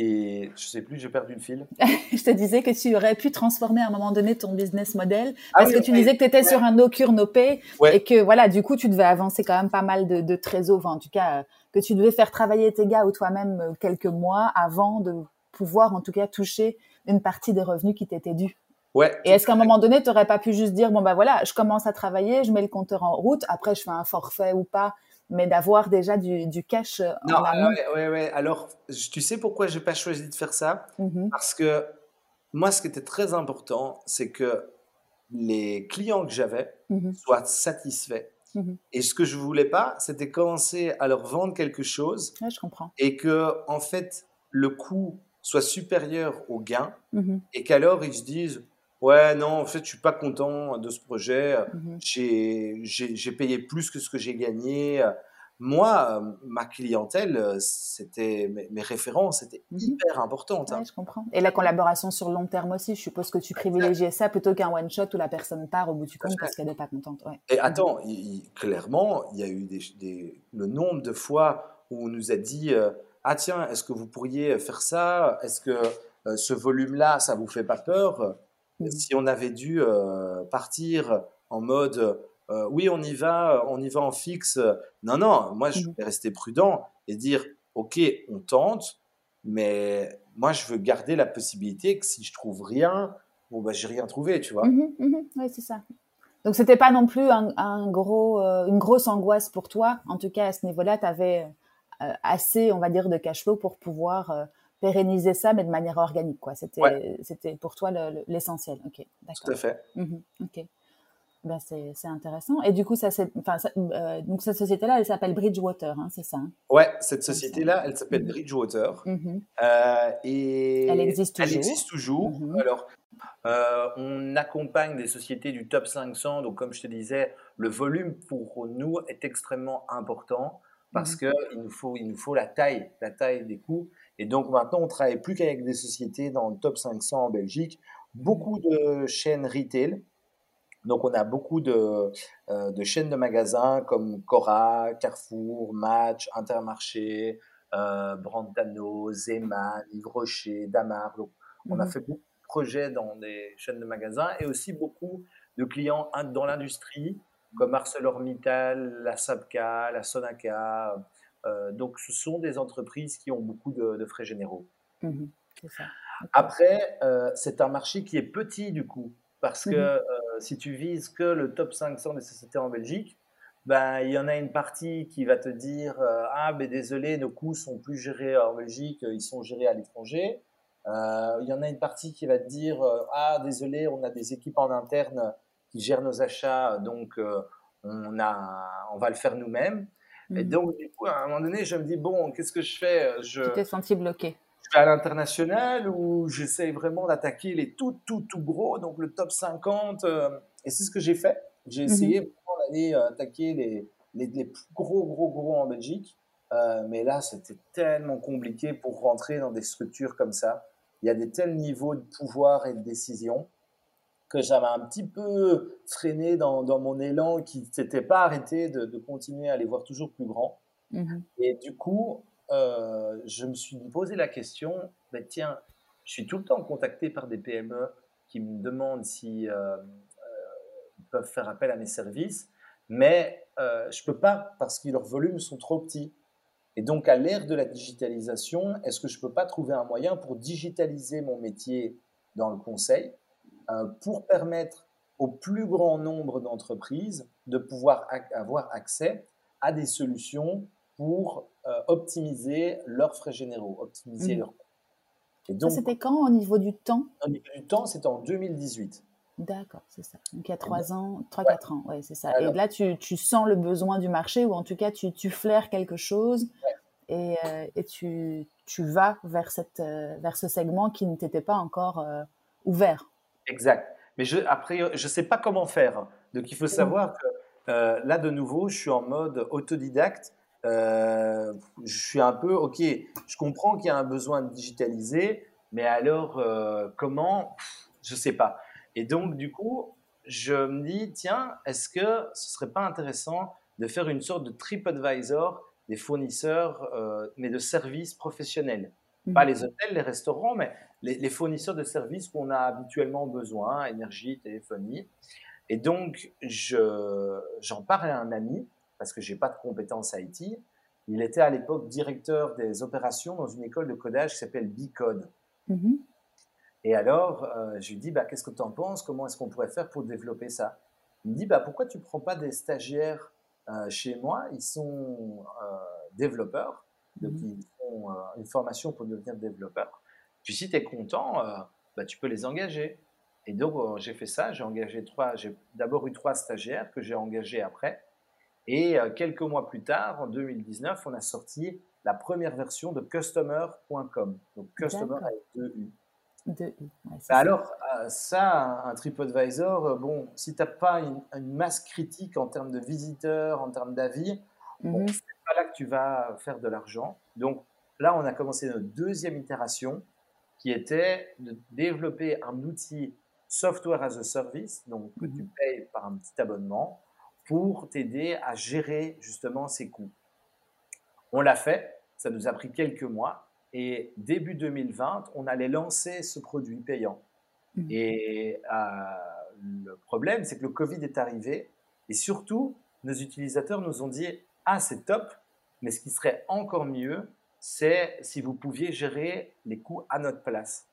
Et je sais plus, j'ai perdu le fil. <laughs> je te disais que tu aurais pu transformer à un moment donné ton business model ah parce que tu disais que tu étais sur un no cure no pay et que voilà, du coup, tu devais avancer quand même pas mal de, de trésors, en tout cas, euh, que tu devais faire travailler tes gars ou toi-même euh, quelques mois avant de pouvoir en tout cas toucher une partie des revenus qui t'étaient dus. Ouais. Et est-ce qu'à un moment donné, tu n'aurais pas pu juste dire bon bah voilà, je commence à travailler, je mets le compteur en route, après je fais un forfait ou pas mais d'avoir déjà du, cash euh, non, en amont. Ouais, ouais, Alors, tu sais pourquoi j'ai pas choisi de faire ça? Mmh Parce que moi, ce qui était très important, c'est que les clients que j'avais mmh soient satisfaits. Mmh et ce que je voulais pas, c'était commencer à leur vendre quelque chose. je comprends. Et que, en fait, le coût soit supérieur au gain et qu'alors ils se disent Ouais, non, en fait, je suis pas content de ce projet. Mmh j'ai payé plus que ce que j'ai gagné. Moi, ma clientèle, c'était mes, références étaient mmh hyper importantes. Hein. je comprends. Et la collaboration sur long terme aussi, je suppose que tu privilégiais ça plutôt qu'un one shot où la personne part au bout du compte parce qu'elle n'est pas contente. Et attends, clairement, il y a eu des, le nombre de fois où on nous a dit ah tiens, est-ce que vous pourriez faire ça? Est-ce que ce volume-là, ça vous fait pas peur? Mmh. Si on avait dû euh, partir en mode euh, oui, on y va, on y va en fixe. Non, non, moi je mmh. vais rester prudent et dire ok, on tente, mais moi je veux garder la possibilité que si je trouve rien, bon bah j'ai rien trouvé, tu vois. Mmh oui, c'est ça. Donc c'était pas non plus un, gros, euh, une grosse angoisse pour toi. En tout cas à ce niveau-là, tu avais assez, on va dire, de cash flow pour pouvoir pérenniser ça, mais de manière organique, quoi. C'était, c'était pour toi l'essentiel. ok, d'accord. Tout à fait. Mhm, ok. Ben, c'est, c'est intéressant. Et du coup, ça, c'est, enfin, euh, donc cette société-là, elle s'appelle Bridgewater, hein, c'est ça hein? Ouais, cette société-là, elle s'appelle mhm. Bridgewater. Mhm. Euh, et elle existe toujours. Elle existe toujours. Alors, euh, on accompagne des sociétés du top 500. Donc, comme je te disais, le volume pour nous est extrêmement important parce qu'il nous faut, il nous faut la taille, la taille des coûts. Et donc maintenant, on travaille plus qu'avec des sociétés dans le top 500 en Belgique, beaucoup de chaînes retail. Donc on a beaucoup de, euh, de chaînes de magasins comme Cora, Carrefour, Match, Intermarché, euh, Brantano, Zeman, Yves Rocher, Damar. Donc on a mhm. fait beaucoup de projets dans des chaînes de magasins et aussi beaucoup de clients dans l'industrie comme ArcelorMittal, la Sabka, la Sonaca, donc, ce sont des entreprises qui ont beaucoup de, frais généraux. Mmh Après, euh, c'est un marché qui est petit du coup, parce que mmh euh, si tu vises que le top 500 des sociétés en Belgique, ben, il y en a une partie qui va te dire Ah, ben désolé, nos coûts sont plus gérés en Belgique, ils sont gérés à l'étranger. il y en a une partie qui va te dire Ah, désolé, on a des équipes en interne qui gèrent nos achats, donc on, a, on va le faire nous-mêmes. Et mmh. donc, du coup, à un moment donné, je me dis, bon, qu'est-ce que je fais je, Tu t'es senti bloqué Je vais à l'international ou j'essaye vraiment d'attaquer les tout, tout, tout gros, donc le top 50. Euh, et c'est ce que j'ai fait. J'ai mmh essayé d'aller euh, attaquer les, les, les, plus gros, gros, gros en Belgique. Euh, mais là, c'était tellement compliqué pour rentrer dans des structures comme ça. Il y a des tels niveaux de pouvoir et de décision que j'avais un petit peu freiné dans, dans mon élan qui ne s'était pas arrêté de, de, continuer à les voir toujours plus grands. Mmh Et du coup, euh, je me suis posé la question, ben tiens, je suis tout le temps contacté par des PME qui me demandent si euh, euh, ils peuvent faire appel à mes services, mais je peux pas parce que leurs volumes sont trop petits. Et donc, à l'ère de la digitalisation, est-ce que je peux pas trouver un moyen pour digitaliser mon métier dans le conseil pour permettre au plus grand nombre d'entreprises de pouvoir avoir accès à des solutions pour euh, optimiser leurs frais généraux, optimiser mmh. leurs coûts. Et donc, c'était quand au niveau du temps? Au niveau du temps, c'était en 2018. D'accord, c'est ça. Donc il y a 3 ans, 3-4 ans, ouais, c'est ça. et là, tu, tu, sens le besoin du marché, ou en tout cas, tu, tu flaires quelque chose et, euh, et tu, tu, vas vers, cette, vers ce segment qui ne t'était pas encore ouvert. Exact. Mais je, après, je ne sais pas comment faire. Donc, il faut savoir que euh, là, de nouveau, je suis en mode autodidacte. Euh, je suis un peu, OK, je comprends qu'il y a un besoin de digitaliser, mais alors, euh, comment? Je ne sais pas. Et donc, du coup, je me dis, tiens, est-ce que ce serait pas intéressant de faire une sorte de TripAdvisor des fournisseurs, mais de services professionnels? Pas mmh. les hôtels, les restaurants, mais les, fournisseurs de services qu'on a habituellement besoin, énergie, téléphonie. Et donc, j'en parlais à un ami, parce que j'ai pas de compétences IT. Il était à l'époque directeur des opérations dans une école de codage qui s'appelle Bicode. Mm-hmm. Et alors, euh, je lui dis, bah, qu'est-ce que tu en penses? Comment est-ce qu'on pourrait faire pour développer ça? Il me dit, bah, pourquoi tu prends pas des stagiaires chez moi, ils sont développeurs, donc mhm. ils font une formation pour devenir développeurs. Puis si tu es content, bah, tu peux les engager. Et donc j'ai fait ça, j'ai engagé trois, j'ai d'abord eu trois stagiaires que j'ai engagés après. Et quelques mois plus tard, en 2019, on a sorti la première version de customer.com. Donc customer avec deux U. Deux U. Bah, alors, euh, ça, un TripAdvisor, euh, bon, si tu n'as pas une, masse critique en termes de visiteurs, en termes d'avis, bon, mhm. c'est pas là que tu vas faire de l'argent. Donc là, on a commencé notre deuxième itération qui était de développer un outil software as a service, donc que tu mhm. payes par un petit abonnement, pour t'aider à gérer justement ces coûts. On l'a fait, ça nous a pris quelques mois et début 2020, on allait lancer ce produit payant. Mmh. Et euh, le problème, c'est que le Covid est arrivé et surtout, nos utilisateurs nous ont dit Ah, c'est top, mais ce qui serait encore mieux, c'est si vous pouviez gérer les coûts à notre place.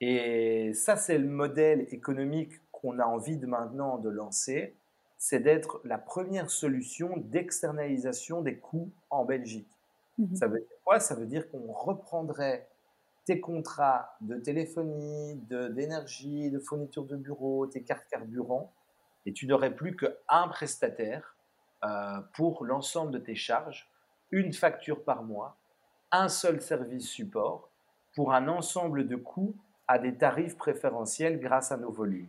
Et ça, c'est le modèle économique qu'on a envie de maintenant de lancer, c'est d'être la première solution d'externalisation des coûts en Belgique. Mmh ça veut dire quoi? Ça veut dire qu'on reprendrait tes contrats de téléphonie, d'énergie, de, fourniture de bureau, tes cartes carburant, et tu n'aurais plus qu'un prestataire euh, pour l'ensemble de tes charges, une facture par mois, un seul service support pour un ensemble de coûts à des tarifs préférentiels grâce à nos volumes.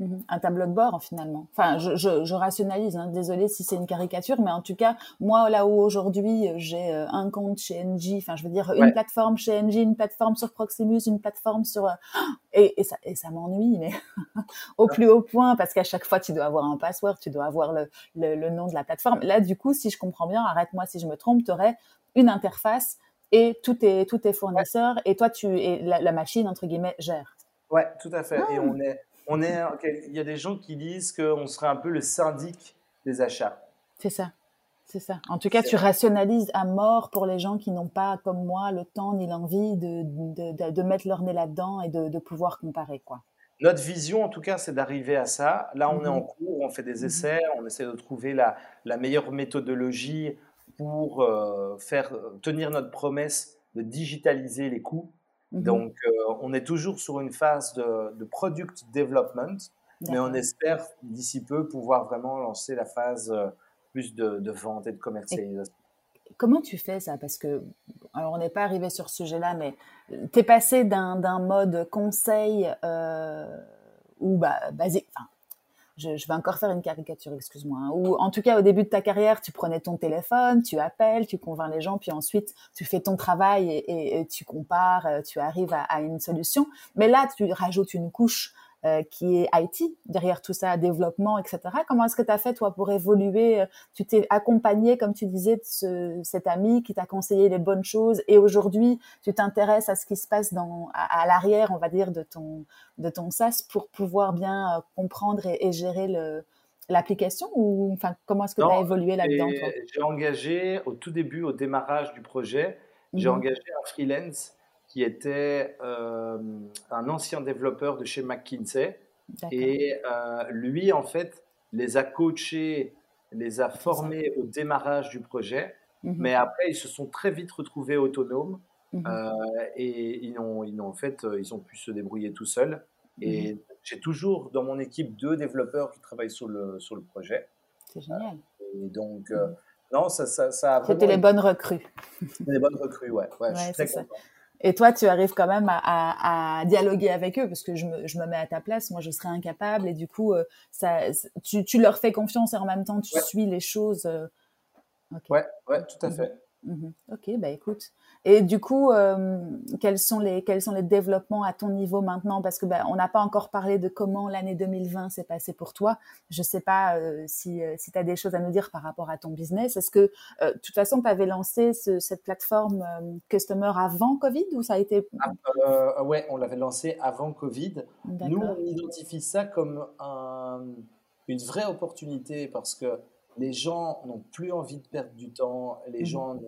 Mhm. Un tableau de bord finalement. Enfin, je, je, je rationalise. Hein. Désolée si c'est une caricature, mais en tout cas, moi là où aujourd'hui j'ai euh, un compte chez NG, enfin je veux dire une plateforme chez NG, une plateforme sur Proximus, une plateforme sur <gasps> et, et ça et ça m'ennuie, mais <laughs> au plus haut point parce qu'à chaque fois tu dois avoir un password, tu dois avoir le, le, le, nom de la plateforme. Là, du coup, si je comprends bien, arrête-moi si je me trompe, tu aurais une interface et tout est tout est fournisseurs et toi tu et la, la, machine entre guillemets gère. Ouais, tout à fait. Et ah. on est on est, il y a des gens qui disent qu'on serait un peu le syndic des achats. C'est ça. C'est ça. En tout cas, tu rationalises à mort pour les gens qui n'ont pas, comme moi, le temps ni l'envie de, de, de, mettre leur nez là-dedans et de, pouvoir comparer. quoi. Notre vision, en tout cas, c'est d'arriver à ça. Là, on est en mhm. cours, on fait des mhm. essais, on essaie de trouver la, la meilleure méthodologie pour euh, faire tenir notre promesse de digitaliser les coûts. Mhm. Donc, euh, on est toujours sur une phase de, product development, mais on espère d'ici peu pouvoir vraiment lancer la phase euh, plus de, vente et de commercialisation. comment tu fais ça? Parce que, alors on n'est pas arrivé sur ce sujet-là, mais tu es passé d'un mode conseil euh, ou bah, enfin, je, vais encore faire une caricature, excuse-moi, hein. ou en tout cas au début de ta carrière, tu prenais ton téléphone, tu appelles, tu convaincs les gens, puis ensuite tu fais ton travail et, tu compares, euh, tu arrives à, une solution. Mais là, tu rajoutes une couche euh, qui est IT, derrière tout ça, développement, etc. Comment est-ce que tu as fait, toi, pour évoluer Tu t'es accompagné, comme tu disais, de ce, cet ami qui t'a conseillé les bonnes choses et aujourd'hui, tu t'intéresses à ce qui se passe dans, à, l'arrière, on va dire, de ton, de ton SaaS pour pouvoir bien euh, comprendre et, gérer le, l'application ou enfin comment est-ce que tu as évolué là-dedans J'ai engagé au tout début, au démarrage du projet, j'ai mmh engagé un freelance qui était euh, un ancien développeur de chez McKinsey. Et euh, lui, en fait, les a coachés, les a formés au démarrage du projet. Mhm. Mais après, ils se sont très vite retrouvés autonomes. Mhm. Euh, et ils ont, ils ont, en fait, ils ont pu se débrouiller tout seuls. Et mhm. j'ai toujours dans mon équipe deux développeurs qui travaillent sur le, sur le projet. C'est génial. Et donc, non, ça, ça, ça C'était les bonnes recrues. les bonnes recrues, ouais. ouais, je suis très content. Et toi, tu arrives quand même à, à, dialoguer avec eux parce que je me, je me, mets à ta place, moi je serais incapable et du coup, euh, ça, tu, tu, leur fais confiance et en même temps tu suis les choses. Euh, ouais, ouais, tout à fait. Mhm. Ok, bah écoute. Et du coup, euh, quels sont les quels sont les développements à ton niveau maintenant? Parce que bah, on n'a pas encore parlé de comment l'année 2020 s'est passée pour toi. Je sais pas euh, si euh, si tu as des choses à nous dire par rapport à ton business. Est-ce que de toute façon tu avais lancé cette plateforme Customer avant Covid ou ça a été ah, Ouais, on l'avait lancé avant Covid. Nous, on identifie ça comme une vraie opportunité parce que les gens n'ont plus envie de perdre du temps, les mmh gens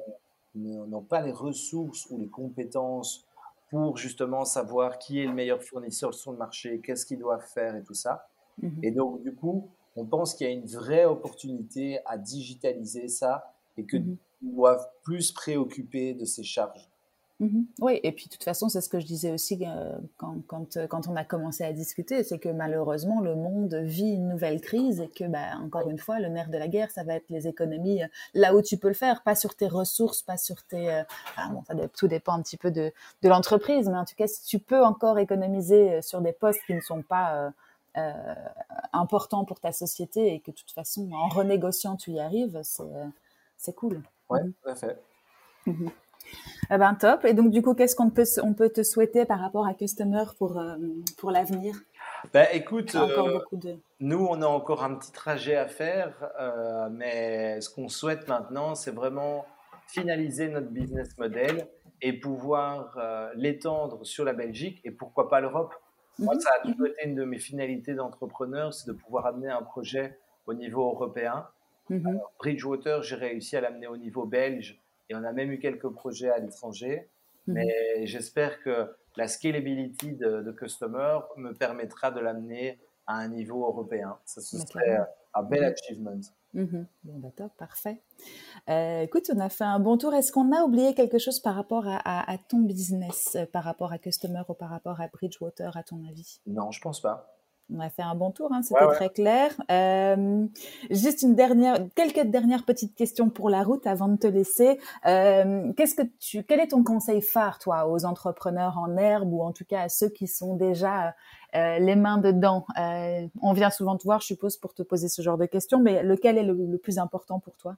n'ont pas les ressources ou les compétences pour justement savoir qui est le meilleur fournisseur sur le marché, qu'est-ce qu'ils doivent faire et tout ça. Mmh et donc, du coup, on pense qu'il y a une vraie opportunité à digitaliser ça et que mmh doivent plus préoccuper de ces charges. Mmh oui, et puis de toute façon, c'est ce que je disais aussi euh, quand, quand, euh, quand, on a commencé à discuter, c'est que malheureusement, le monde vit une nouvelle crise et que, bah, encore une fois, le nerf de la guerre, ça va être les économies euh, là où tu peux le faire, pas sur tes ressources, pas sur tes... bon, ça, tout dépend un petit peu de, de l'entreprise, mais en tout cas, si tu peux encore économiser sur des postes qui ne sont pas... importants pour ta société et que de toute façon, en renégociant, tu y arrives, c'est cool. Oui, mmh tout à fait. Mmh eh ben, top. Et donc, du coup, qu'est-ce qu'on peut, on peut te souhaiter par rapport à Customer pour, euh, pour l'avenir? Ben, écoute, euh, nous, on a encore un petit trajet à faire, euh, mais ce qu'on souhaite maintenant, c'est vraiment finaliser notre business model et pouvoir l'étendre sur la Belgique et pourquoi pas l'Europe. Moi, mhm. ça a toujours été une de mes finalités d'entrepreneur, c'est de pouvoir amener un projet au niveau européen. Mhm. Bridgewater, j'ai réussi à l'amener au niveau belge et on a même eu quelques projets à l'étranger. Mhm. Mais j'espère que la scalability de, Customer me permettra de l'amener à un niveau européen. Ça, ce serait un bel mhm. achievement. Bon, d'accord, parfait. Euh, écoute, on a fait un bon tour. Est-ce qu'on a oublié quelque chose par rapport à, ton business, euh, par rapport à Customer ou par rapport à Bridgewater, à ton avis? Non, je pense pas. On a fait un bon tour, hein, c'était très clair. Euh, juste une dernière, quelques dernières petites questions pour la route avant de te laisser. Euh, qu'est-ce que tu, quel est ton conseil phare, toi, aux entrepreneurs en herbe ou en tout cas à ceux qui sont déjà euh, les mains dedans? On vient souvent te voir, je suppose, pour te poser ce genre de questions, mais lequel est le, plus important pour toi?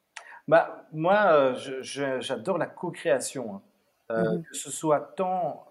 Bah moi, j'adore la co-création. Hein. Mm-hmm. Que ce soit tant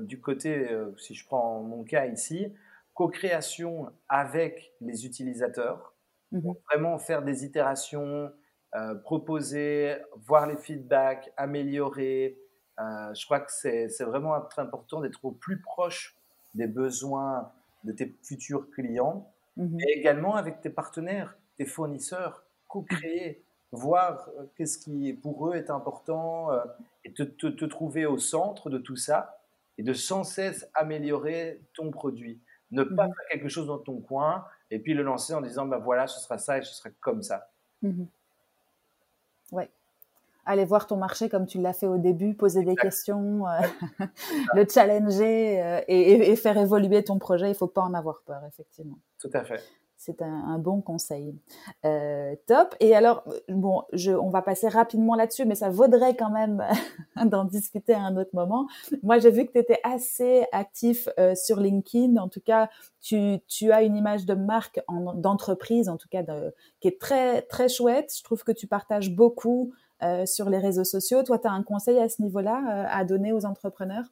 du côté, si je prends mon cas ici, co-création avec les utilisateurs, mhm. vraiment faire des itérations, euh, proposer, voir les feedbacks, améliorer. Euh, je crois que c'est vraiment très important d'être au plus proche des besoins de tes futurs clients mhm. et également avec tes partenaires, tes fournisseurs, co-créer, voir euh, qu'est-ce qui pour eux est important et te, te trouver au centre de tout ça et de sans cesse améliorer ton produit. Ne pas mmh faire quelque chose dans ton coin et puis le lancer en disant bah voilà, ce sera ça et ce sera comme ça. Mmh ouais. Aller voir ton marché comme tu l'as fait au début, poser des questions, euh, <laughs> le challenger euh, et, faire évoluer ton projet. Il faut pas en avoir peur, effectivement. Tout à fait c'est un, bon conseil. Euh, top. Et alors, bon, je, on va passer rapidement là-dessus, mais ça vaudrait quand même <laughs> d'en discuter à un autre moment. Moi, j'ai vu que tu étais assez actif euh, sur LinkedIn. En tout cas, tu, as une image de marque, d'entreprise, en tout cas, qui est très, très chouette. Je trouve que tu partages beaucoup euh, sur les réseaux sociaux. Toi, tu as un conseil à ce niveau-là à donner aux entrepreneurs?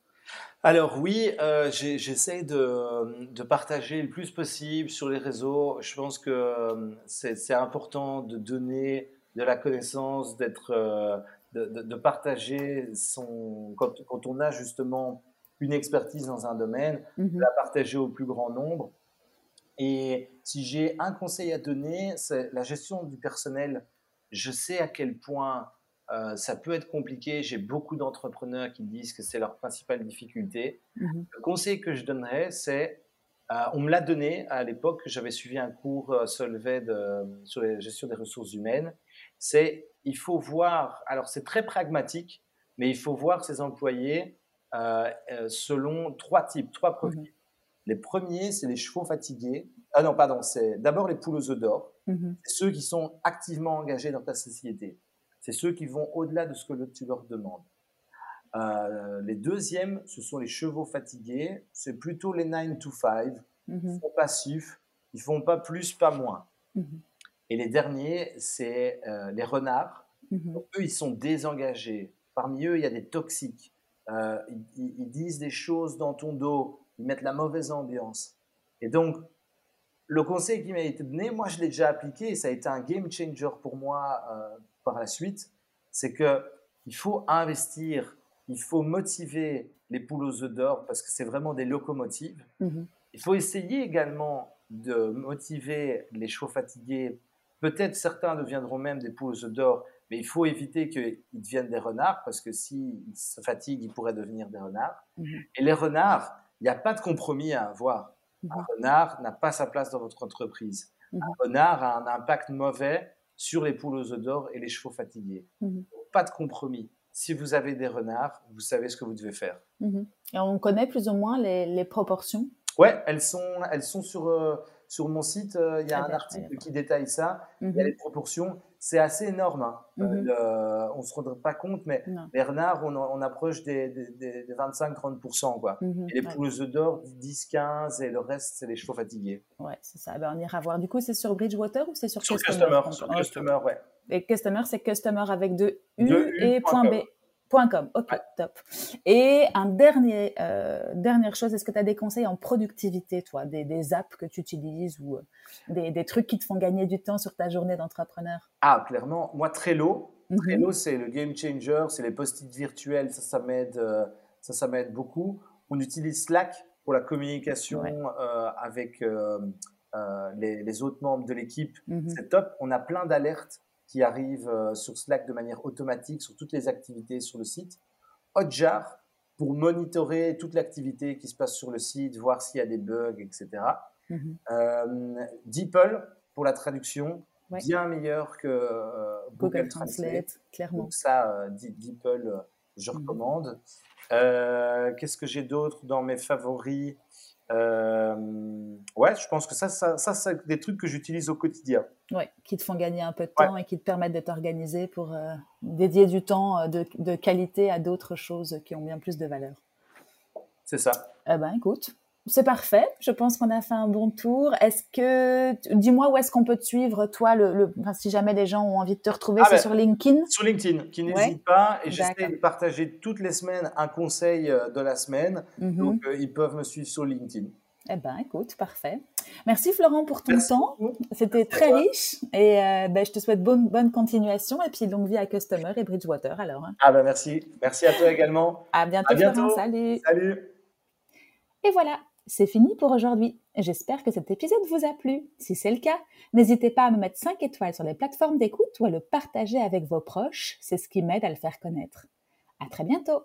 Alors oui, euh, j'essaie de, partager le plus possible sur les réseaux. Je pense que euh, c'est important de donner de la connaissance, d'être, euh, de, partager son quand, on a justement une expertise dans un domaine, de mmh la partager au plus grand nombre. Et si j'ai un conseil à donner, c'est la gestion du personnel. Je sais à quel point euh, ça peut être compliqué. J'ai beaucoup d'entrepreneurs qui disent que c'est leur principale difficulté. Mhm. Le conseil que je donnerais, c'est, euh, on me l'a donné à l'époque, j'avais suivi un cours euh, Solvay sur la gestion des ressources humaines. C'est, il faut voir, alors c'est très pragmatique, mais il faut voir ses employés selon trois types, trois profils. Mhm. Les premiers, c'est les chevaux fatigués. Ah non, pardon, c'est d'abord les poules aux œufs d'or. Mhm. Ceux qui sont activement engagés dans ta société. C'est ceux qui vont au-delà de ce que tu leur demandes. Euh, les deuxièmes, ce sont les chevaux fatigués. C'est plutôt les 9 to 5. Ils mhm. sont passifs. Ils font pas plus, pas moins. Mhm. Et les derniers, c'est euh, les renards. Mhm. eux, ils sont désengagés. Parmi eux, il y a des toxiques. Euh, ils, ils, disent des choses dans ton dos. Ils mettent la mauvaise ambiance. Et donc, le conseil qui m'a été donné, moi, je l'ai déjà appliqué et ça a été un game changer pour moi par la suite, c'est que il faut investir, il faut motiver les poules aux œufs d'or parce que c'est vraiment des locomotives. Mhm. Il faut essayer également de motiver les chevaux fatigués. Peut-être certains deviendront même des poules aux œufs d'or, mais il faut éviter qu'ils deviennent des renards parce que s'ils se fatiguent, ils pourraient devenir des renards. Mhm. Et les renards, il n'y a pas de compromis à avoir. Un mhm. renard n'a pas sa place dans votre entreprise. Un renard a un impact mauvais sur les poules aux œufs d'or et les chevaux fatigués. Pas de compromis. Si vous avez des renards, vous savez ce que vous devez faire. Et on connaît plus ou moins les, proportions Ouais, elles sont, elles sont sur, euh, sur mon site. Euh, il y a ah un ben, article qui détaille ça. Il y a les proportions c'est assez énorme. Hein. Euh, on ne se rend pas compte, mais les renards, on, approche des, des, 25-30%. Quoi. Mhm. et les poules d'or, 10-15%, et le reste, c'est les chevaux fatigués. Ouais, c'est ça. Ben, on ira voir. Du coup, c'est sur Bridgewater ou c'est sur, sur Customer? Sur Customer, ouais. Et Customer, c'est Customer avec deux U, et point B. .com, ok, top. Et un dernier, euh, dernière chose, est-ce que tu as des conseils en productivité, toi, des, apps que tu utilises ou euh, des, trucs qui te font gagner du temps sur ta journée d'entrepreneur? Ah, clairement, moi, Trello. Trello, c'est le game changer, c'est les post-it virtuels, ça, ça m'aide, euh, ça, ça m'aide beaucoup. On utilise Slack pour la communication avec les, autres membres de l'équipe, mhm. c'est top. On a plein d'alertes qui arrive euh, sur Slack de manière automatique sur toutes les activités sur le site. Hotjar pour monitorer toute l'activité qui se passe sur le site, voir s'il y a des bugs, etc. Mhm. Euh, DeepL pour la traduction, bien meilleur que euh, Google, Translate, clairement. Donc ça, DeepL, je mhm. recommande. Qu'est-ce que j'ai d'autre dans mes favoris? Euh, ouais, je pense que ça, ça, ça c'est des trucs que j'utilise au quotidien. Ouais, qui te font gagner un peu de temps et qui te permettent de t'organiser pour euh, dédier du temps euh, de, de qualité à d'autres choses qui ont bien plus de valeur. C'est ça. Eh ben, écoute, c'est parfait. Je pense qu'on a fait un bon tour. Est-ce que, dis-moi où est-ce qu'on peut te suivre, toi, le, Enfin, si jamais les gens ont envie de te retrouver, ah c'est ben, sur LinkedIn? Sur LinkedIn, qui n'hésite pas. Et j'essaie de partager toutes les semaines un conseil euh, de la semaine. Mhm. Donc, euh, ils peuvent me suivre sur LinkedIn. Eh ben, écoute, parfait. Merci Florent pour ton temps. C'était très riche et euh, ben, je te souhaite bonne, bonne continuation et puis longue vie à Customer et Bridgewater alors. Hein. Ah ben merci. Merci à toi également. À bientôt, à bientôt. Salut. Salut. Et voilà, c'est fini pour aujourd'hui. J'espère que cet épisode vous a plu. Si c'est le cas, n'hésitez pas à me mettre 5 étoiles sur les plateformes d'écoute ou à le partager avec vos proches. C'est ce qui m'aide à le faire connaître. À très bientôt!